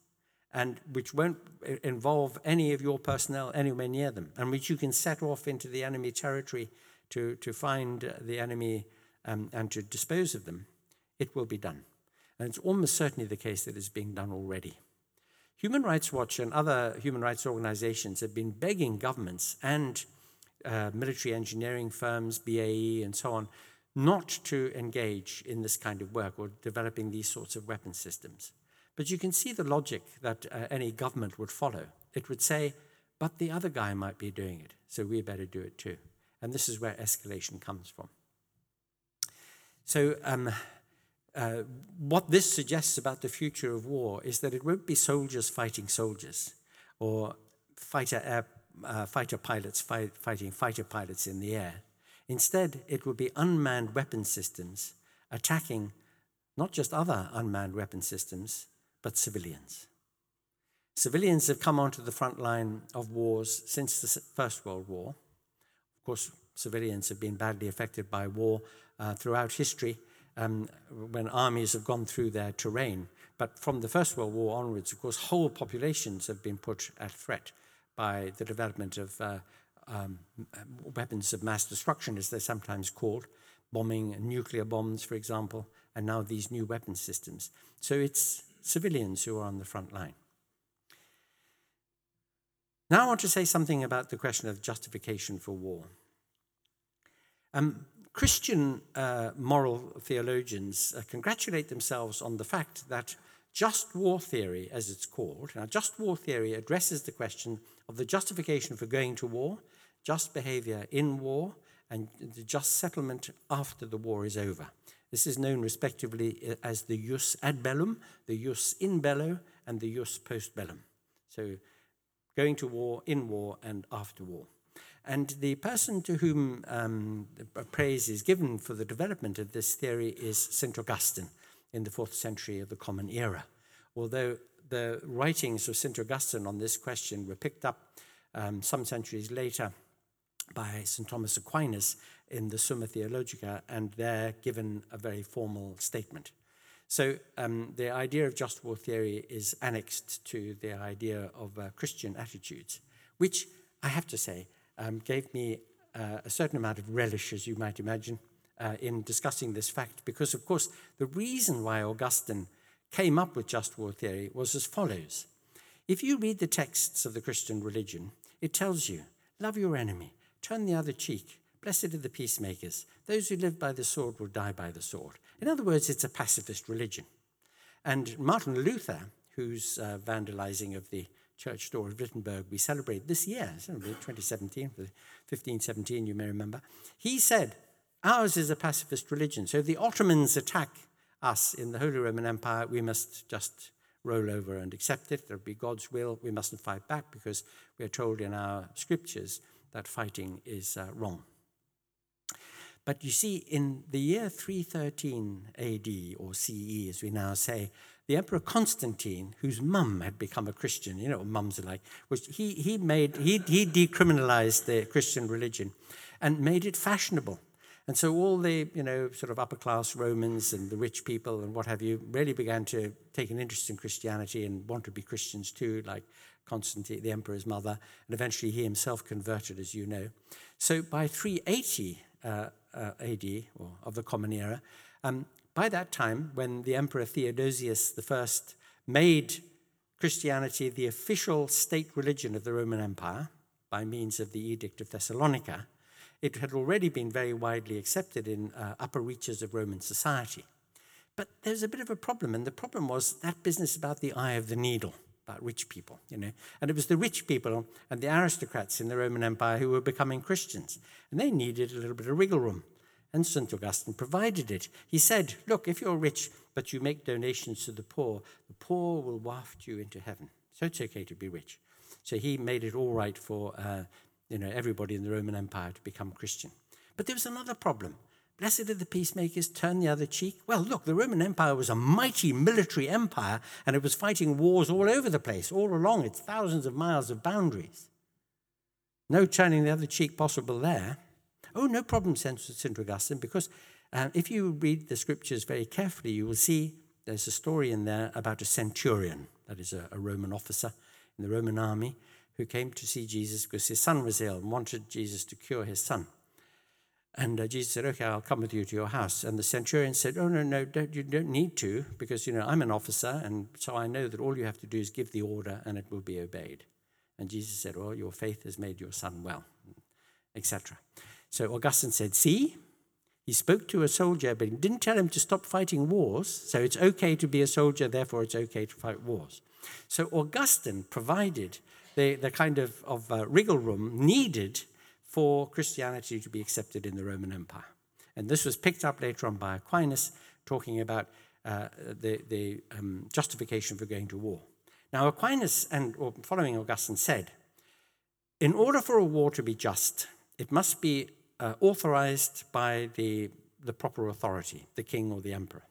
and which won't uh, involve any of your personnel anywhere near them, and which you can set off into the enemy territory to, to find uh, the enemy um, and to dispose of them, it will be done. And it's almost certainly the case that it's being done already. Human Rights Watch and other human rights organizations have been begging governments and uh, military engineering firms, BAE, and so on, not to engage in this kind of work or developing these sorts of weapon systems. But you can see the logic that uh, any government would follow. It would say, but the other guy might be doing it, so we better do it too. And this is where escalation comes from. So, um, uh, what this suggests about the future of war is that it won't be soldiers fighting soldiers or fighter, air, uh, fighter pilots fight, fighting fighter pilots in the air. Instead, it will be unmanned weapon systems attacking not just other unmanned weapon systems, but civilians. Civilians have come onto the front line of wars since the First World War. Of course, civilians have been badly affected by war uh, throughout history um, when armies have gone through their terrain. But from the First World War onwards, of course, whole populations have been put at threat by the development of uh, um, weapons of mass destruction, as they're sometimes called, bombing, nuclear bombs, for example, and now these new weapon systems. So it's civilians who are on the front line. Now I want to say something about the question of justification for war. Um, Christian uh, moral theologians uh, congratulate themselves on the fact that just war theory, as it's called, now just war theory addresses the question of the justification for going to war, just behavior in war, and the just settlement after the war is over. This is known respectively uh, as the jus ad bellum, the jus in bello, and the jus post bellum. So going to war, in war, and after war. And the person to whom um, praise is given for the development of this theory is St. Augustine in the fourth century of the Common Era. Although the writings of St. Augustine on this question were picked up um, some centuries later by St. Thomas Aquinas in the Summa Theologica, and there given a very formal statement. So um, the idea of just war theory is annexed to the idea of uh, Christian attitudes, which I have to say um, gave me uh, a certain amount of relish, as you might imagine, uh, in discussing this fact, because of course the reason why Augustine came up with just war theory was as follows. If you read the texts of the Christian religion, it tells you, love your enemy, turn the other cheek, blessed are the peacemakers, those who live by the sword will die by the sword. In other words, it's a pacifist religion. And Martin Luther, whose uh, vandalizing of the church door of Wittenberg we celebrate this year, 2017, 1517, you may remember, he said, Ours is a pacifist religion. So if the Ottomans attack us in the Holy Roman Empire, we must just roll over and accept it. There'll be God's will. We mustn't fight back because we are told in our scriptures that fighting is uh, wrong. But you see, in the year 313 AD, or CE, as we now say, the Emperor Constantine, whose mum had become a Christian, you know what mums are like, was, he, he, made, he, he decriminalized the Christian religion and made it fashionable. And so all the, you know, sort of upper class Romans and the rich people and what have you really began to take an interest in Christianity and want to be Christians too, like Constantine, the emperor's mother, and eventually he himself converted, as you know. So by 380 uh, uh, AD, or of the Common Era. Um, by that time, when the Emperor Theodosius I made Christianity the official state religion of the Roman Empire by means of the Edict of Thessalonica, it had already been very widely accepted in uh, upper reaches of Roman society. But there's a bit of a problem, and the problem was that business about the eye of the needle about rich people, you know. And it was the rich people and the aristocrats in the Roman Empire who were becoming Christians. And they needed a little bit of wriggle room. And St. Augustine provided it. He said, Look, if you're rich, but you make donations to the poor, the poor will waft you into heaven. So it's okay to be rich. So he made it all right for uh, you know, everybody in the Roman Empire to become Christian. But there was another problem. Blessed are the peacemakers, turn the other cheek. Well, look, the Roman Empire was a mighty military empire, and it was fighting wars all over the place, all along its thousands of miles of boundaries. No turning the other cheek possible there. Oh, no problem, St. Augustine, because uh, if you read the scriptures very carefully, you will see there's a story in there about a centurion, that is a, a Roman officer in the Roman army, who came to see Jesus because his son was ill and wanted Jesus to cure his son. And uh, Jesus said, Okay, I'll come with you to your house. And the centurion said, Oh, no, no, don't, you don't need to, because, you know, I'm an officer, and so I know that all you have to do is give the order and it will be obeyed. And Jesus said, Well, your faith has made your son well, etc. So Augustine said, See, He spoke to a soldier, but he didn't tell him to stop fighting wars. So it's okay to be a soldier, therefore it's okay to fight wars. So Augustine provided the, the kind of, of uh, wriggle room needed for Christianity to be accepted in the Roman Empire. And this was picked up later on by Aquinas, talking about uh, the, the um, justification for going to war. Now, Aquinas, and following Augustine, said, in order for a war to be just, it must be uh, authorized by the, the proper authority, the king or the emperor.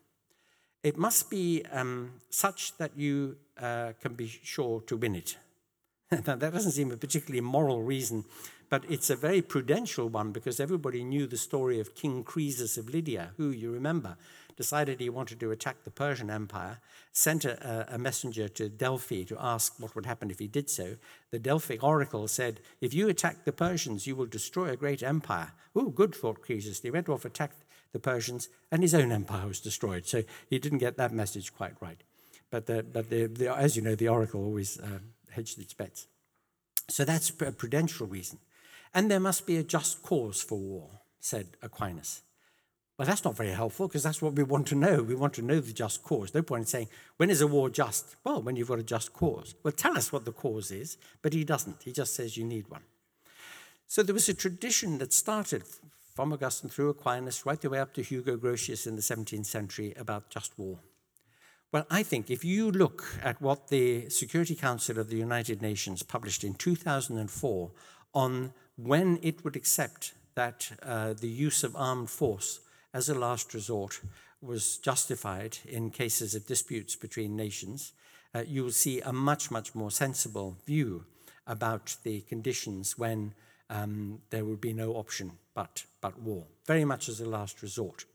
It must be um, such that you uh, can be sure to win it. now, that doesn't seem a particularly moral reason, but it's a very prudential one because everybody knew the story of King Croesus of Lydia, who, you remember, decided he wanted to attack the Persian Empire, sent a, a, messenger to Delphi to ask what would happen if he did so. The Delphic oracle said, If you attack the Persians, you will destroy a great empire. Oh, good, thought Croesus. He went off, attacked the Persians, and his own empire was destroyed. So he didn't get that message quite right. But, the, but the, the, as you know, the oracle always uh, hedged its bets. So that's a prudential reason. And there must be a just cause for war, said Aquinas. Well, that's not very helpful because that's what we want to know. We want to know the just cause. No point in saying, when is a war just? Well, when you've got a just cause. Well, tell us what the cause is, but he doesn't. He just says you need one. So there was a tradition that started from Augustine through Aquinas right the way up to Hugo Grotius in the 17th century about just war. Well, I think if you look at what the Security Council of the United Nations published in 2004 on when it would accept that uh, the use of armed force as a last resort, was justified in cases of disputes between nations, uh, you will see a much, much more sensible view about the conditions when um, there would be no option but, but war, very much as a last resort.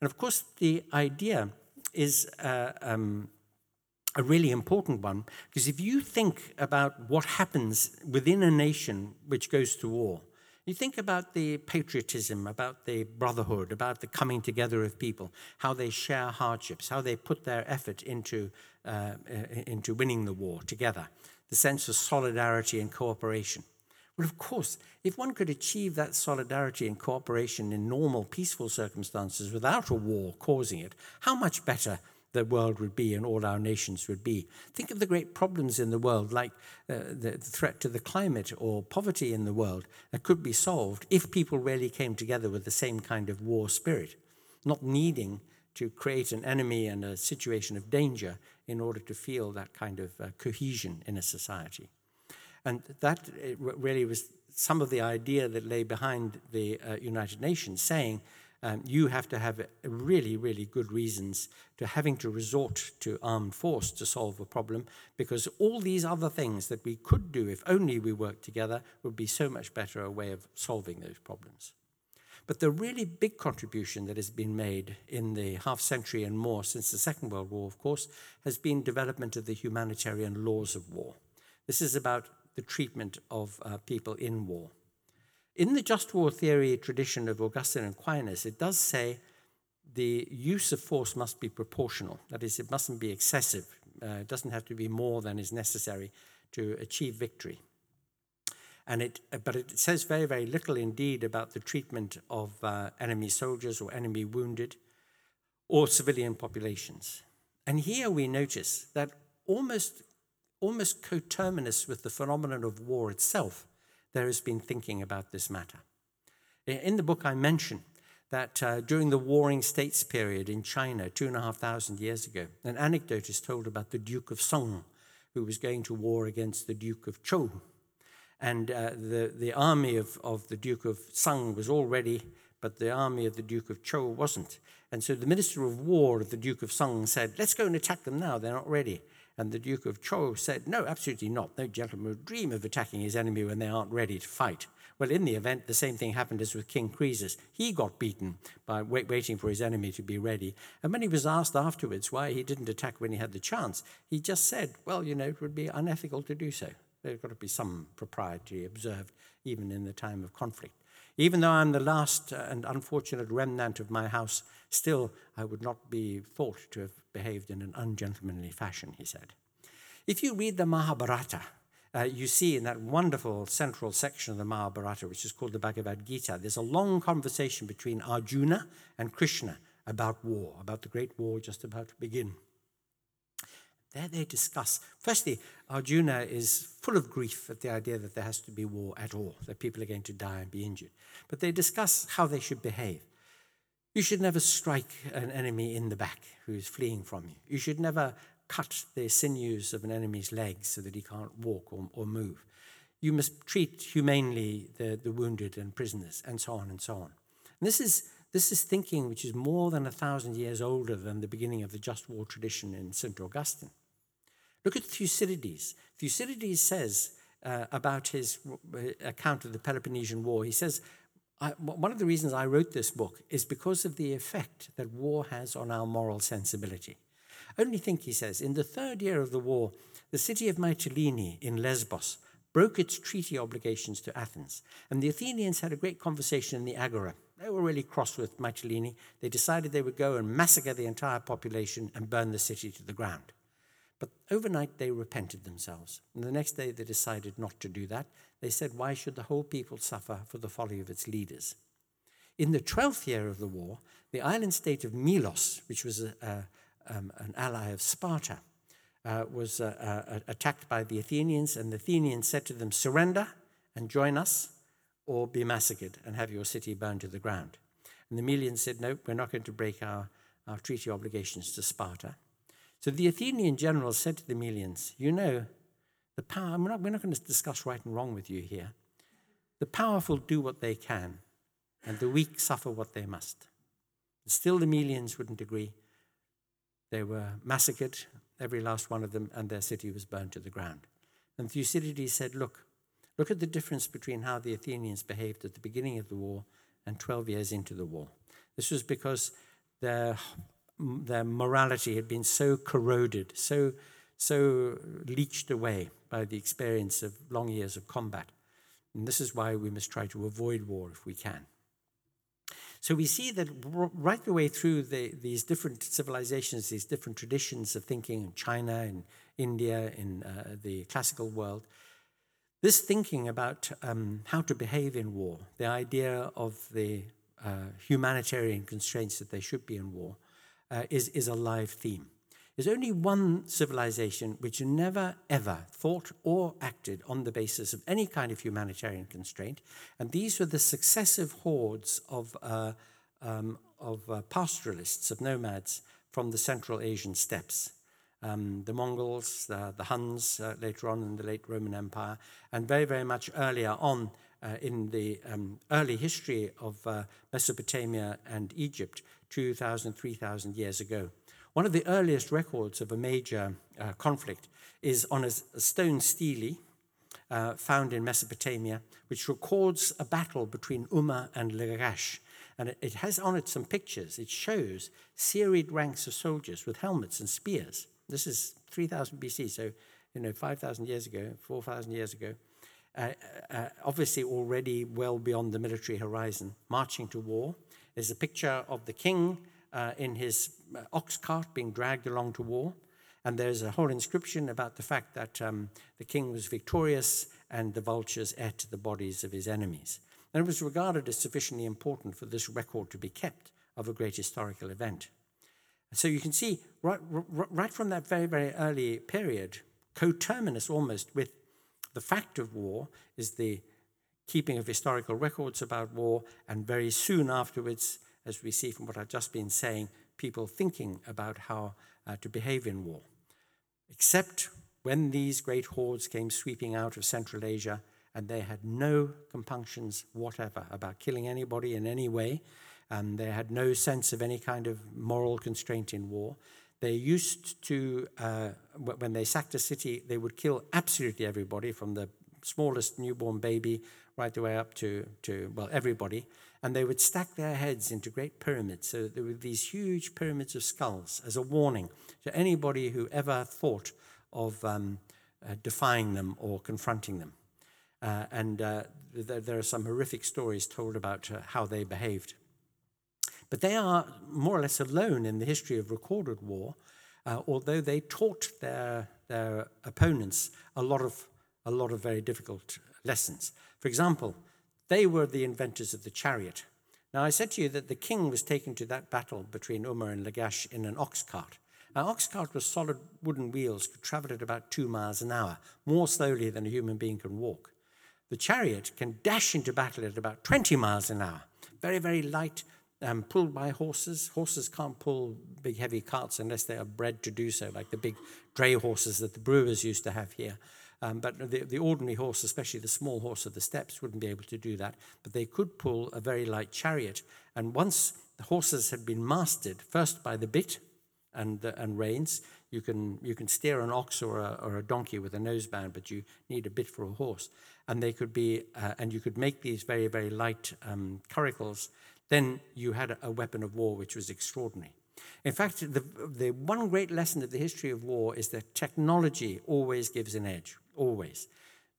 And of course, the idea is uh, um, a really important one, because if you think about what happens within a nation which goes to war, you think about the patriotism, about the brotherhood, about the coming together of people, how they share hardships, how they put their effort into, uh, into winning the war together, the sense of solidarity and cooperation. Well, of course, if one could achieve that solidarity and cooperation in normal, peaceful circumstances without a war causing it, how much better the world would be and all our nations would be. Think of the great problems in the world, like uh, the threat to the climate or poverty in the world, that could be solved if people really came together with the same kind of war spirit, not needing to create an enemy and a situation of danger in order to feel that kind of uh, cohesion in a society. And that really was some of the idea that lay behind the uh, United Nations, saying um, you have to have really, really good reasons to having to resort to armed force to solve a problem because all these other things that we could do if only we worked together would be so much better a way of solving those problems. But the really big contribution that has been made in the half century and more since the Second World War, of course, has been development of the humanitarian laws of war. This is about the treatment of uh, people in war. In the just war theory tradition of Augustine and Aquinas, it does say the use of force must be proportional. That is, it mustn't be excessive. Uh, it doesn't have to be more than is necessary to achieve victory. And it, but it says very, very little indeed about the treatment of uh, enemy soldiers or enemy wounded or civilian populations. And here we notice that almost, almost coterminous with the phenomenon of war itself, there has been thinking about this matter. In the book, I mention that uh, during the Warring States period in China, two and a half thousand years ago, an anecdote is told about the Duke of Song, who was going to war against the Duke of Zhou. And uh, the, the army of, of the Duke of Song was all ready, but the army of the Duke of Zhou wasn't. And so the Minister of War of the Duke of Song said, Let's go and attack them now, they're not ready. And the Duke of Zhou said, No, absolutely not. No gentleman would dream of attacking his enemy when they aren't ready to fight. Well, in the event, the same thing happened as with King Croesus. He got beaten by wait, waiting for his enemy to be ready. And when he was asked afterwards why he didn't attack when he had the chance, he just said, Well, you know, it would be unethical to do so. There's got to be some propriety observed even in the time of conflict. Even though I'm the last uh, and unfortunate remnant of my house, still I would not be thought to have behaved in an ungentlemanly fashion, he said. If you read the Mahabharata, uh, you see in that wonderful central section of the Mahabharata, which is called the Bhagavad Gita, there's a long conversation between Arjuna and Krishna about war, about the great war just about to begin. There they discuss. Firstly, Arjuna is full of grief at the idea that there has to be war at all, that people are going to die and be injured. But they discuss how they should behave. You should never strike an enemy in the back who is fleeing from you. You should never cut the sinews of an enemy's legs so that he can't walk or, or move. You must treat humanely the, the wounded and prisoners, and so on and so on. And this is this is thinking which is more than a thousand years older than the beginning of the just war tradition in St. Augustine. Look at Thucydides. Thucydides says uh, about his uh, account of the Peloponnesian War, he says, one of the reasons I wrote this book is because of the effect that war has on our moral sensibility. Only think, he says, in the third year of the war, the city of Mytilene in Lesbos broke its treaty obligations to Athens, and the Athenians had a great conversation in the Agora. They were really cross with Mytilene. They decided they would go and massacre the entire population and burn the city to the ground. But overnight they repented themselves. And the next day they decided not to do that. They said, Why should the whole people suffer for the folly of its leaders? In the 12th year of the war, the island state of Milos, which was a, a, um, an ally of Sparta, uh, was uh, uh, attacked by the Athenians, and the Athenians said to them, Surrender and join us, or be massacred and have your city burned to the ground. And the Melians said, No, we're not going to break our, our treaty obligations to Sparta. So the Athenian general said to the Melians, You know, the power, we're not, we're not going to discuss right and wrong with you here. The powerful do what they can, and the weak suffer what they must. Still, the Melians wouldn't agree. They were massacred, every last one of them, and their city was burned to the ground. And Thucydides said, Look, look at the difference between how the Athenians behaved at the beginning of the war and 12 years into the war. This was because their, their morality had been so corroded, so, so leached away by the experience of long years of combat. And this is why we must try to avoid war if we can. So we see that right the way through the, these different civilizations, these different traditions of thinking in China, in India, in uh, the classical world, this thinking about um, how to behave in war, the idea of the uh, humanitarian constraints that there should be in war, uh, is, is a live theme. There's only one civilization which never, ever thought or acted on the basis of any kind of humanitarian constraint, and these were the successive hordes of, uh, um, of uh, pastoralists, of nomads from the Central Asian steppes. Um, the Mongols, uh, the Huns uh, later on in the late Roman Empire, and very, very much earlier on uh, in the um, early history of uh, Mesopotamia and Egypt, 2,000, 3,000 years ago. One of the earliest records of a major uh, conflict is on a, a stone stele uh, found in Mesopotamia, which records a battle between Umma and Lagash. And it, it has on it some pictures. It shows serried ranks of soldiers with helmets and spears. This is 3000 BC, so you know 5,000 years ago, 4,000 years ago. Uh, uh, obviously, already well beyond the military horizon, marching to war. There's a picture of the king uh, in his uh, ox cart being dragged along to war. And there's a whole inscription about the fact that um, the king was victorious and the vultures ate the bodies of his enemies. And it was regarded as sufficiently important for this record to be kept of a great historical event. So you can see right, right from that very, very early period, coterminous almost with the fact of war is the keeping of historical records about war, and very soon afterwards, as we see from what I've just been saying, people thinking about how uh, to behave in war. Except when these great hordes came sweeping out of Central Asia and they had no compunctions whatever about killing anybody in any way, and they had no sense of any kind of moral constraint in war. They used to, uh, when they sacked a city, they would kill absolutely everybody from the smallest newborn baby right the way up to, to well, everybody and they would stack their heads into great pyramids. So there were these huge pyramids of skulls as a warning to anybody who ever thought of um, uh, defying them or confronting them. Uh, and uh, there, there, are some horrific stories told about uh, how they behaved. But they are more or less alone in the history of recorded war, uh, although they taught their, their opponents a lot of a lot of very difficult lessons. For example, they were the inventors of the chariot. Now, I said to you that the king was taken to that battle between Umma and Lagash in an ox cart. An ox cart with solid wooden wheels could travel at about two miles an hour, more slowly than a human being can walk. The chariot can dash into battle at about 20 miles an hour, very, very light, um, pulled by horses. Horses can't pull big, heavy carts unless they are bred to do so, like the big dray horses that the brewers used to have here. Um, but the, the ordinary horse, especially the small horse of the steppes, wouldn't be able to do that. But they could pull a very light chariot. And once the horses had been mastered, first by the bit and, uh, and reins, you can, you can steer an ox or a, or a donkey with a noseband, but you need a bit for a horse. And they could be, uh, and you could make these very, very light um, curricles. Then you had a weapon of war which was extraordinary. In fact, the, the one great lesson of the history of war is that technology always gives an edge, always.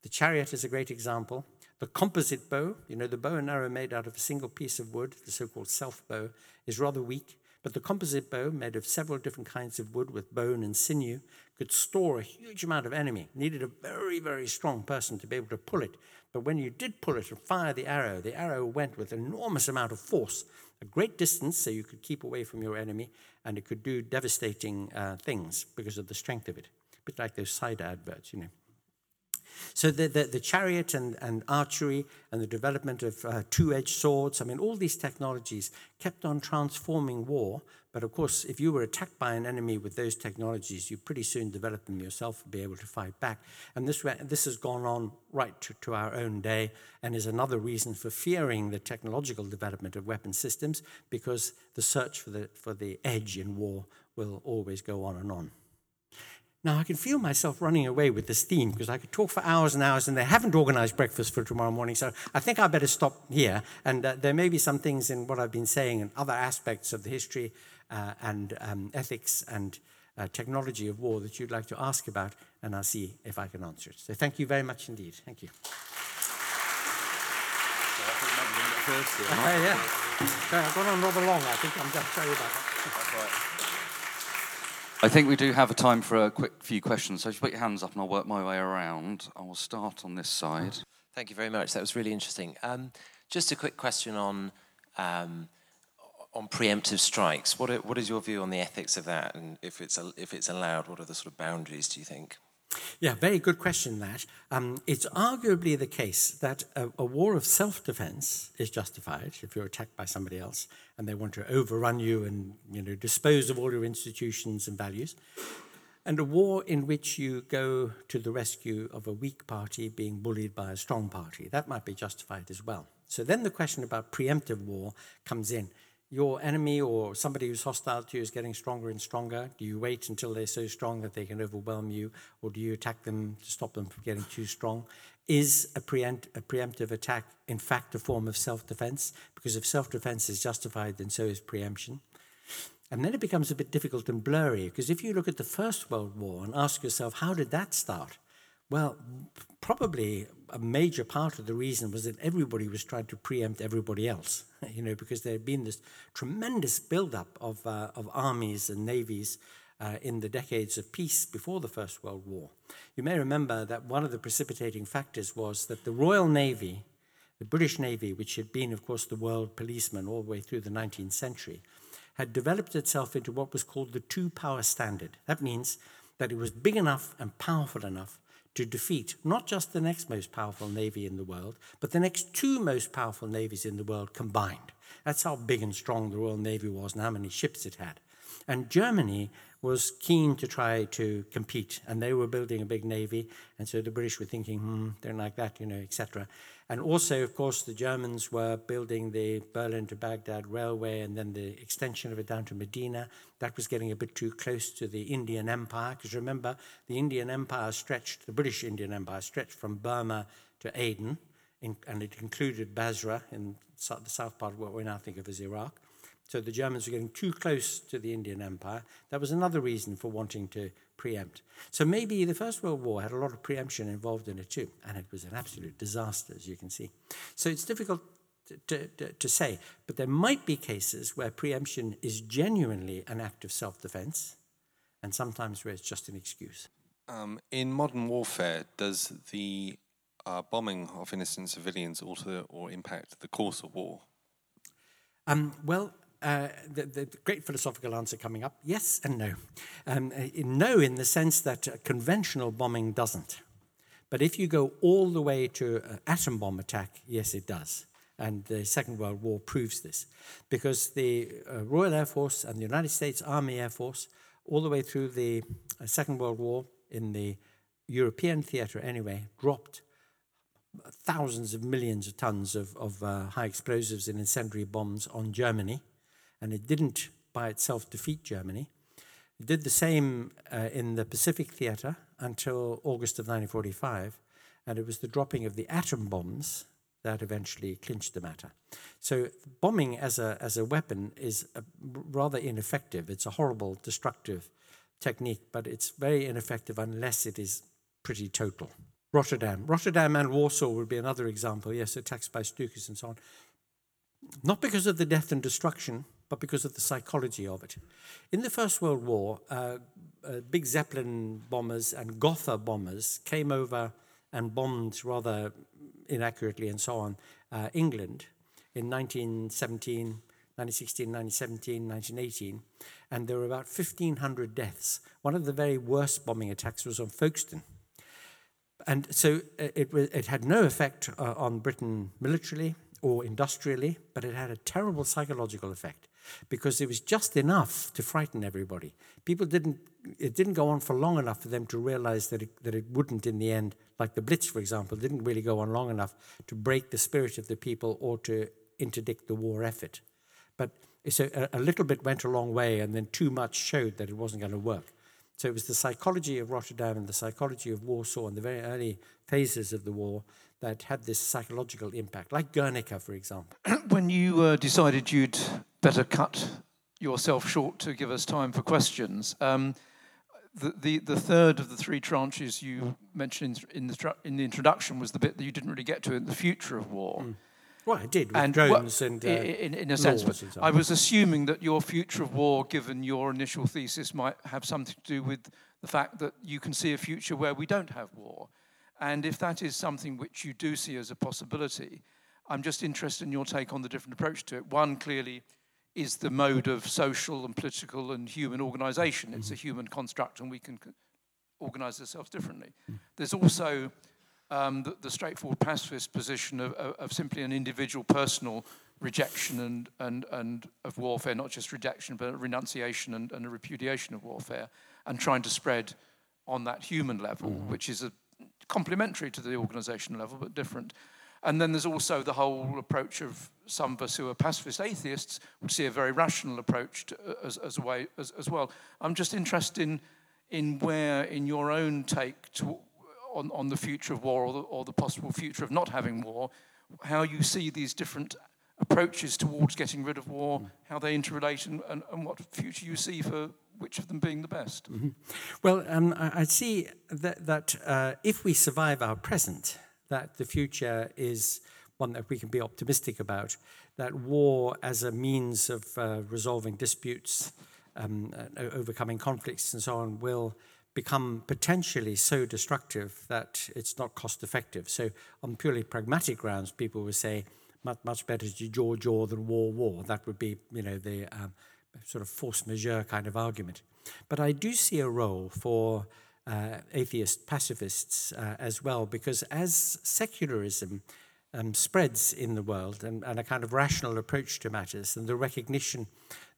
The chariot is a great example. The composite bow, you know, the bow and arrow made out of a single piece of wood, the so called self bow, is rather weak. But the composite bow, made of several different kinds of wood with bone and sinew, could store a huge amount of enemy. Needed a very, very strong person to be able to pull it. But when you did pull it and fire the arrow, the arrow went with enormous amount of force, a great distance, so you could keep away from your enemy, and it could do devastating uh, things because of the strength of it. A bit like those side adverts, you know. So the, the, the, chariot and, and archery and the development of uh, two-edged swords, I mean, all these technologies kept on transforming war. But of course, if you were attacked by an enemy with those technologies, you pretty soon develop them yourself and be able to fight back. And this, this has gone on right to, to our own day and is another reason for fearing the technological development of weapon systems because the search for the, for the edge in war will always go on and on. Now, I can feel myself running away with this theme because I could talk for hours and hours, and they haven't organized breakfast for tomorrow morning. So I think I better stop here. And uh, there may be some things in what I've been saying and other aspects of the history uh, and um, ethics and uh, technology of war that you'd like to ask about, and I'll see if I can answer it. So thank you very much indeed. Thank you. Uh, yeah. I've gone on rather long. I think I'm just sorry about that. I think we do have a time for a quick few questions. So just put your hands up and I'll work my way around. I will start on this side. Thank you very much. That was really interesting. Um, just a quick question on um, on preemptive strikes. What, are, what is your view on the ethics of that? And if it's, if it's allowed, what are the sort of boundaries, do you think? Yeah, very good question, that. Um, it's arguably the case that a, a war of self defense is justified if you're attacked by somebody else and they want to overrun you and you know, dispose of all your institutions and values. And a war in which you go to the rescue of a weak party being bullied by a strong party, that might be justified as well. So then the question about preemptive war comes in your enemy or somebody who's hostile to you is getting stronger and stronger? Do you wait until they're so strong that they can overwhelm you, or do you attack them to stop them from getting too strong? Is a, preempt, a preemptive attack, in fact, a form of self defense? Because if self defense is justified, then so is preemption. And then it becomes a bit difficult and blurry, because if you look at the First World War and ask yourself, how did that start? Well, probably a major part of the reason was that everybody was trying to preempt everybody else, you know, because there had been this tremendous buildup of, uh, of armies and navies uh, in the decades of peace before the First World War. You may remember that one of the precipitating factors was that the Royal Navy, the British Navy, which had been, of course, the world policeman all the way through the 19th century, had developed itself into what was called the two power standard. That means that it was big enough and powerful enough to defeat not just the next most powerful navy in the world, but the next two most powerful navies in the world combined. That's how big and strong the Royal Navy was and how many ships it had. And Germany was keen to try to compete, and they were building a big navy, and so the British were thinking, hmm, they're like that, you know, etc. And also, of course, the Germans were building the Berlin to Baghdad railway, and then the extension of it down to Medina. That was getting a bit too close to the Indian Empire, because remember, the Indian Empire stretched, the British Indian Empire stretched from Burma to Aden, in, and it included Basra in the south part of what we now think of as Iraq. So the Germans were getting too close to the Indian Empire. That was another reason for wanting to preempt. So maybe the First World War had a lot of preemption involved in it too, and it was an absolute disaster, as you can see. So it's difficult to, to, to say, but there might be cases where preemption is genuinely an act of self defense, and sometimes where it's just an excuse. Um, in modern warfare, does the uh, bombing of innocent civilians alter or impact the course of war? Um, well, uh, the, the, great philosophical answer coming up yes and no. Um, uh, no, in the sense that conventional bombing doesn't. But if you go all the way to an atom bomb attack, yes, it does. And the Second World War proves this. Because the uh, Royal Air Force and the United States Army Air Force, all the way through the uh, Second World War, in the European theatre anyway, dropped thousands of millions of tons of, of uh, high explosives and incendiary bombs on Germany, and it didn't by itself defeat Germany. It did the same uh, in the Pacific theatre until August of 1945, and it was the dropping of the atom bombs that eventually clinched the matter. So bombing as a, as a weapon is a, rather ineffective. It's a horrible, destructive technique, but it's very ineffective unless it is pretty total. Rotterdam. Rotterdam and Warsaw would be another example. Yes, attacks by Stukas and so on. Not because of the death and destruction, but because of the psychology of it. In the First World War, uh, uh, big Zeppelin bombers and Gotha bombers came over and bombed rather inaccurately and so on uh, England in 1917, 1916, 1917, 1918, and there were about 1,500 deaths. One of the very worst bombing attacks was on Folkestone. And so uh, it, it had no effect uh, on Britain militarily or industrially, but it had a terrible psychological effect because it was just enough to frighten everybody. People didn't, it didn't go on for long enough for them to realize that it, that it wouldn't in the end, like the Blitz, for example, didn't really go on long enough to break the spirit of the people or to interdict the war effort. But so a, a little bit went a long way, and then too much showed that it wasn't going to work. So it was the psychology of Rotterdam and the psychology of Warsaw in the very early phases of the war that had this psychological impact, like Guernica, for example. when you uh, decided you'd better cut yourself short to give us time for questions, um, the, the, the, third of the three tranches you mentioned in the, in the introduction was the bit that you didn't really get to in the future of war. Mm. Well, I did with and drones well, and uh, in, in, a sense. But I was assuming that your future of war, given your initial thesis, might have something to do with the fact that you can see a future where we don't have war. And if that is something which you do see as a possibility, I'm just interested in your take on the different approach to it. One clearly is the mode of social and political and human organization. It's mm-hmm. a human construct, and we can organize ourselves differently. There's also um, the, the, straightforward pacifist position of, of, of, simply an individual personal rejection and, and, and of warfare, not just rejection, but a renunciation and, and a repudiation of warfare, and trying to spread on that human level, mm. which is a, complementary to the organizational level, but different. And then there's also the whole approach of some of us who are pacifist atheists would see a very rational approach to, as, as, a way as, as well. I'm just interested in, in where, in your own take to, on, on the future of war or the, or the possible future of not having war, how you see these different approaches towards getting rid of war, how they interrelate, and, and, and what future you see for which of them being the best? Mm-hmm. Well, um, I, I, see that, that uh, if we survive our present, that the future is one that we can be optimistic about, that war as a means of uh, resolving disputes, um, uh, overcoming conflicts, and so on, will become potentially so destructive that it's not cost effective. So, on purely pragmatic grounds, people would say much, much better to jaw jaw than war war. That would be, you know, the um, sort of force majeure kind of argument. But I do see a role for uh, atheist pacifists uh, as well, because as secularism um, spreads in the world and, and, a kind of rational approach to matters and the recognition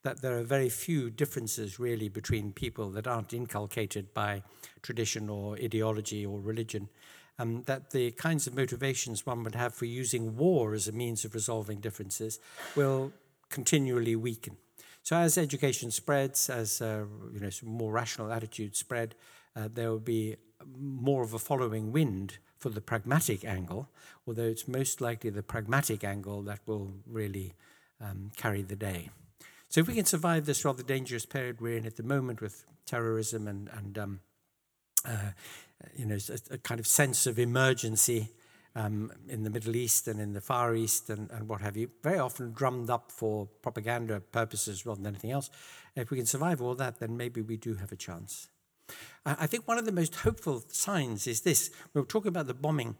that there are very few differences really between people that aren't inculcated by tradition or ideology or religion. Um, that the kinds of motivations one would have for using war as a means of resolving differences will continually weaken. So as education spreads, as uh, you know, some more rational attitudes spread, uh, there will be more of a following wind for the pragmatic angle, although it's most likely the pragmatic angle that will really um, carry the day. So if we can survive this rather dangerous period we're in at the moment with terrorism and, and um, uh, you know, a, a, kind of sense of emergency um, in the Middle East and in the Far East and, and what have you, very often drummed up for propaganda purposes rather than anything else. If we can survive all that, then maybe we do have a chance. I think one of the most hopeful signs is this. We were talking about the bombing.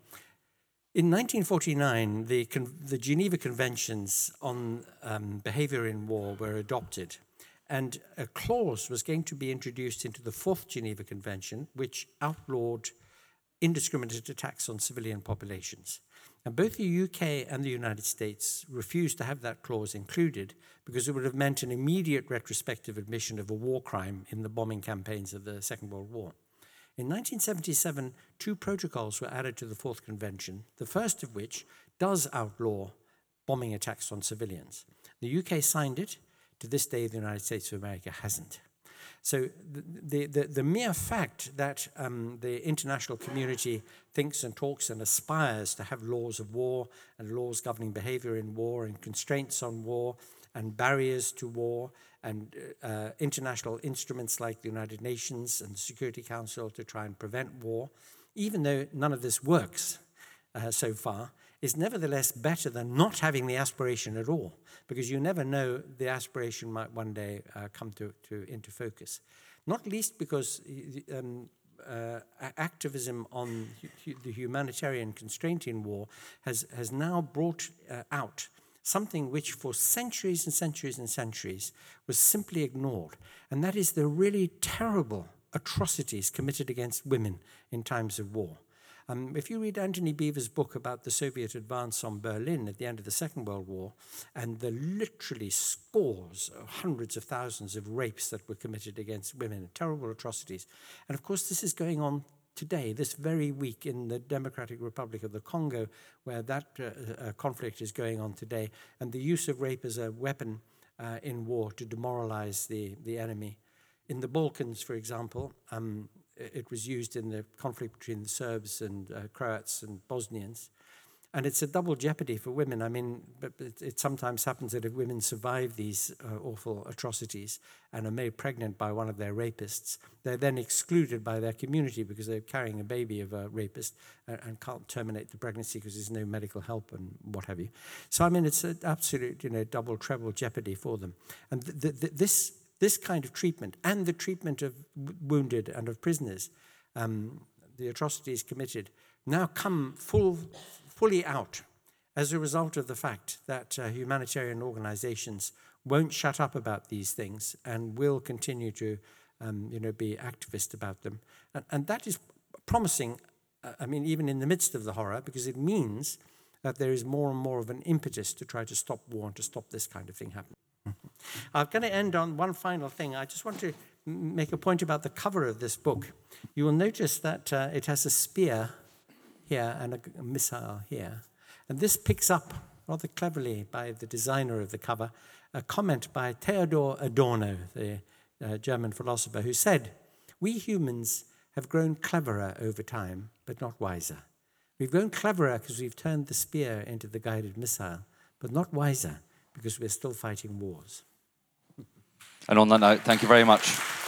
In 1949, the, the Geneva Conventions on um, Behavior in War were adopted, and a clause was going to be introduced into the Fourth Geneva Convention, which outlawed indiscriminate attacks on civilian populations. And both the UK and the United States refused to have that clause included because it would have meant an immediate retrospective admission of a war crime in the bombing campaigns of the Second World War. In 1977, two protocols were added to the Fourth Convention, the first of which does outlaw bombing attacks on civilians. The UK signed it. To this day, the United States of America hasn't. So the, the, the mere fact that um, the international community thinks and talks and aspires to have laws of war and laws governing behavior in war and constraints on war and barriers to war and uh, international instruments like the United Nations and the Security Council to try and prevent war, even though none of this works uh, so far, is nevertheless better than not having the aspiration at all, because you never know the aspiration might one day uh, come to, to, into focus. Not least because um, uh, activism on hu the humanitarian constraint in war has, has now brought uh, out something which for centuries and centuries and centuries was simply ignored, and that is the really terrible atrocities committed against women in times of war. Um, if you read Antony Beevor's book about the Soviet advance on Berlin at the end of the Second World War, and the literally scores, hundreds of thousands of rapes that were committed against women, terrible atrocities. And of course, this is going on today, this very week, in the Democratic Republic of the Congo, where that uh, uh, conflict is going on today, and the use of rape as a weapon uh, in war to demoralize the, the enemy. In the Balkans, for example, um, it was used in the conflict between the Serbs and uh, Croats and Bosnians. And it's a double jeopardy for women. I mean, it, it sometimes happens that if women survive these uh, awful atrocities and are made pregnant by one of their rapists, they're then excluded by their community because they're carrying a baby of a rapist and, and can't terminate the pregnancy because there's no medical help and what have you. So, I mean, it's an absolute, you know, double, treble jeopardy for them. And th th this this kind of treatment and the treatment of wounded and of prisoners, um, the atrocities committed, now come full, fully out as a result of the fact that uh, humanitarian organizations won't shut up about these things and will continue to um, you know, be activist about them. And, and that is promising, uh, I mean, even in the midst of the horror, because it means that there is more and more of an impetus to try to stop war and to stop this kind of thing happening. I'm going to end on one final thing. I just want to make a point about the cover of this book. You will notice that uh, it has a spear here and a, a missile here. And this picks up rather cleverly by the designer of the cover a comment by Theodor Adorno, the uh, German philosopher, who said, We humans have grown cleverer over time, but not wiser. We've grown cleverer because we've turned the spear into the guided missile, but not wiser because we're still fighting wars. And on that note, thank you very much.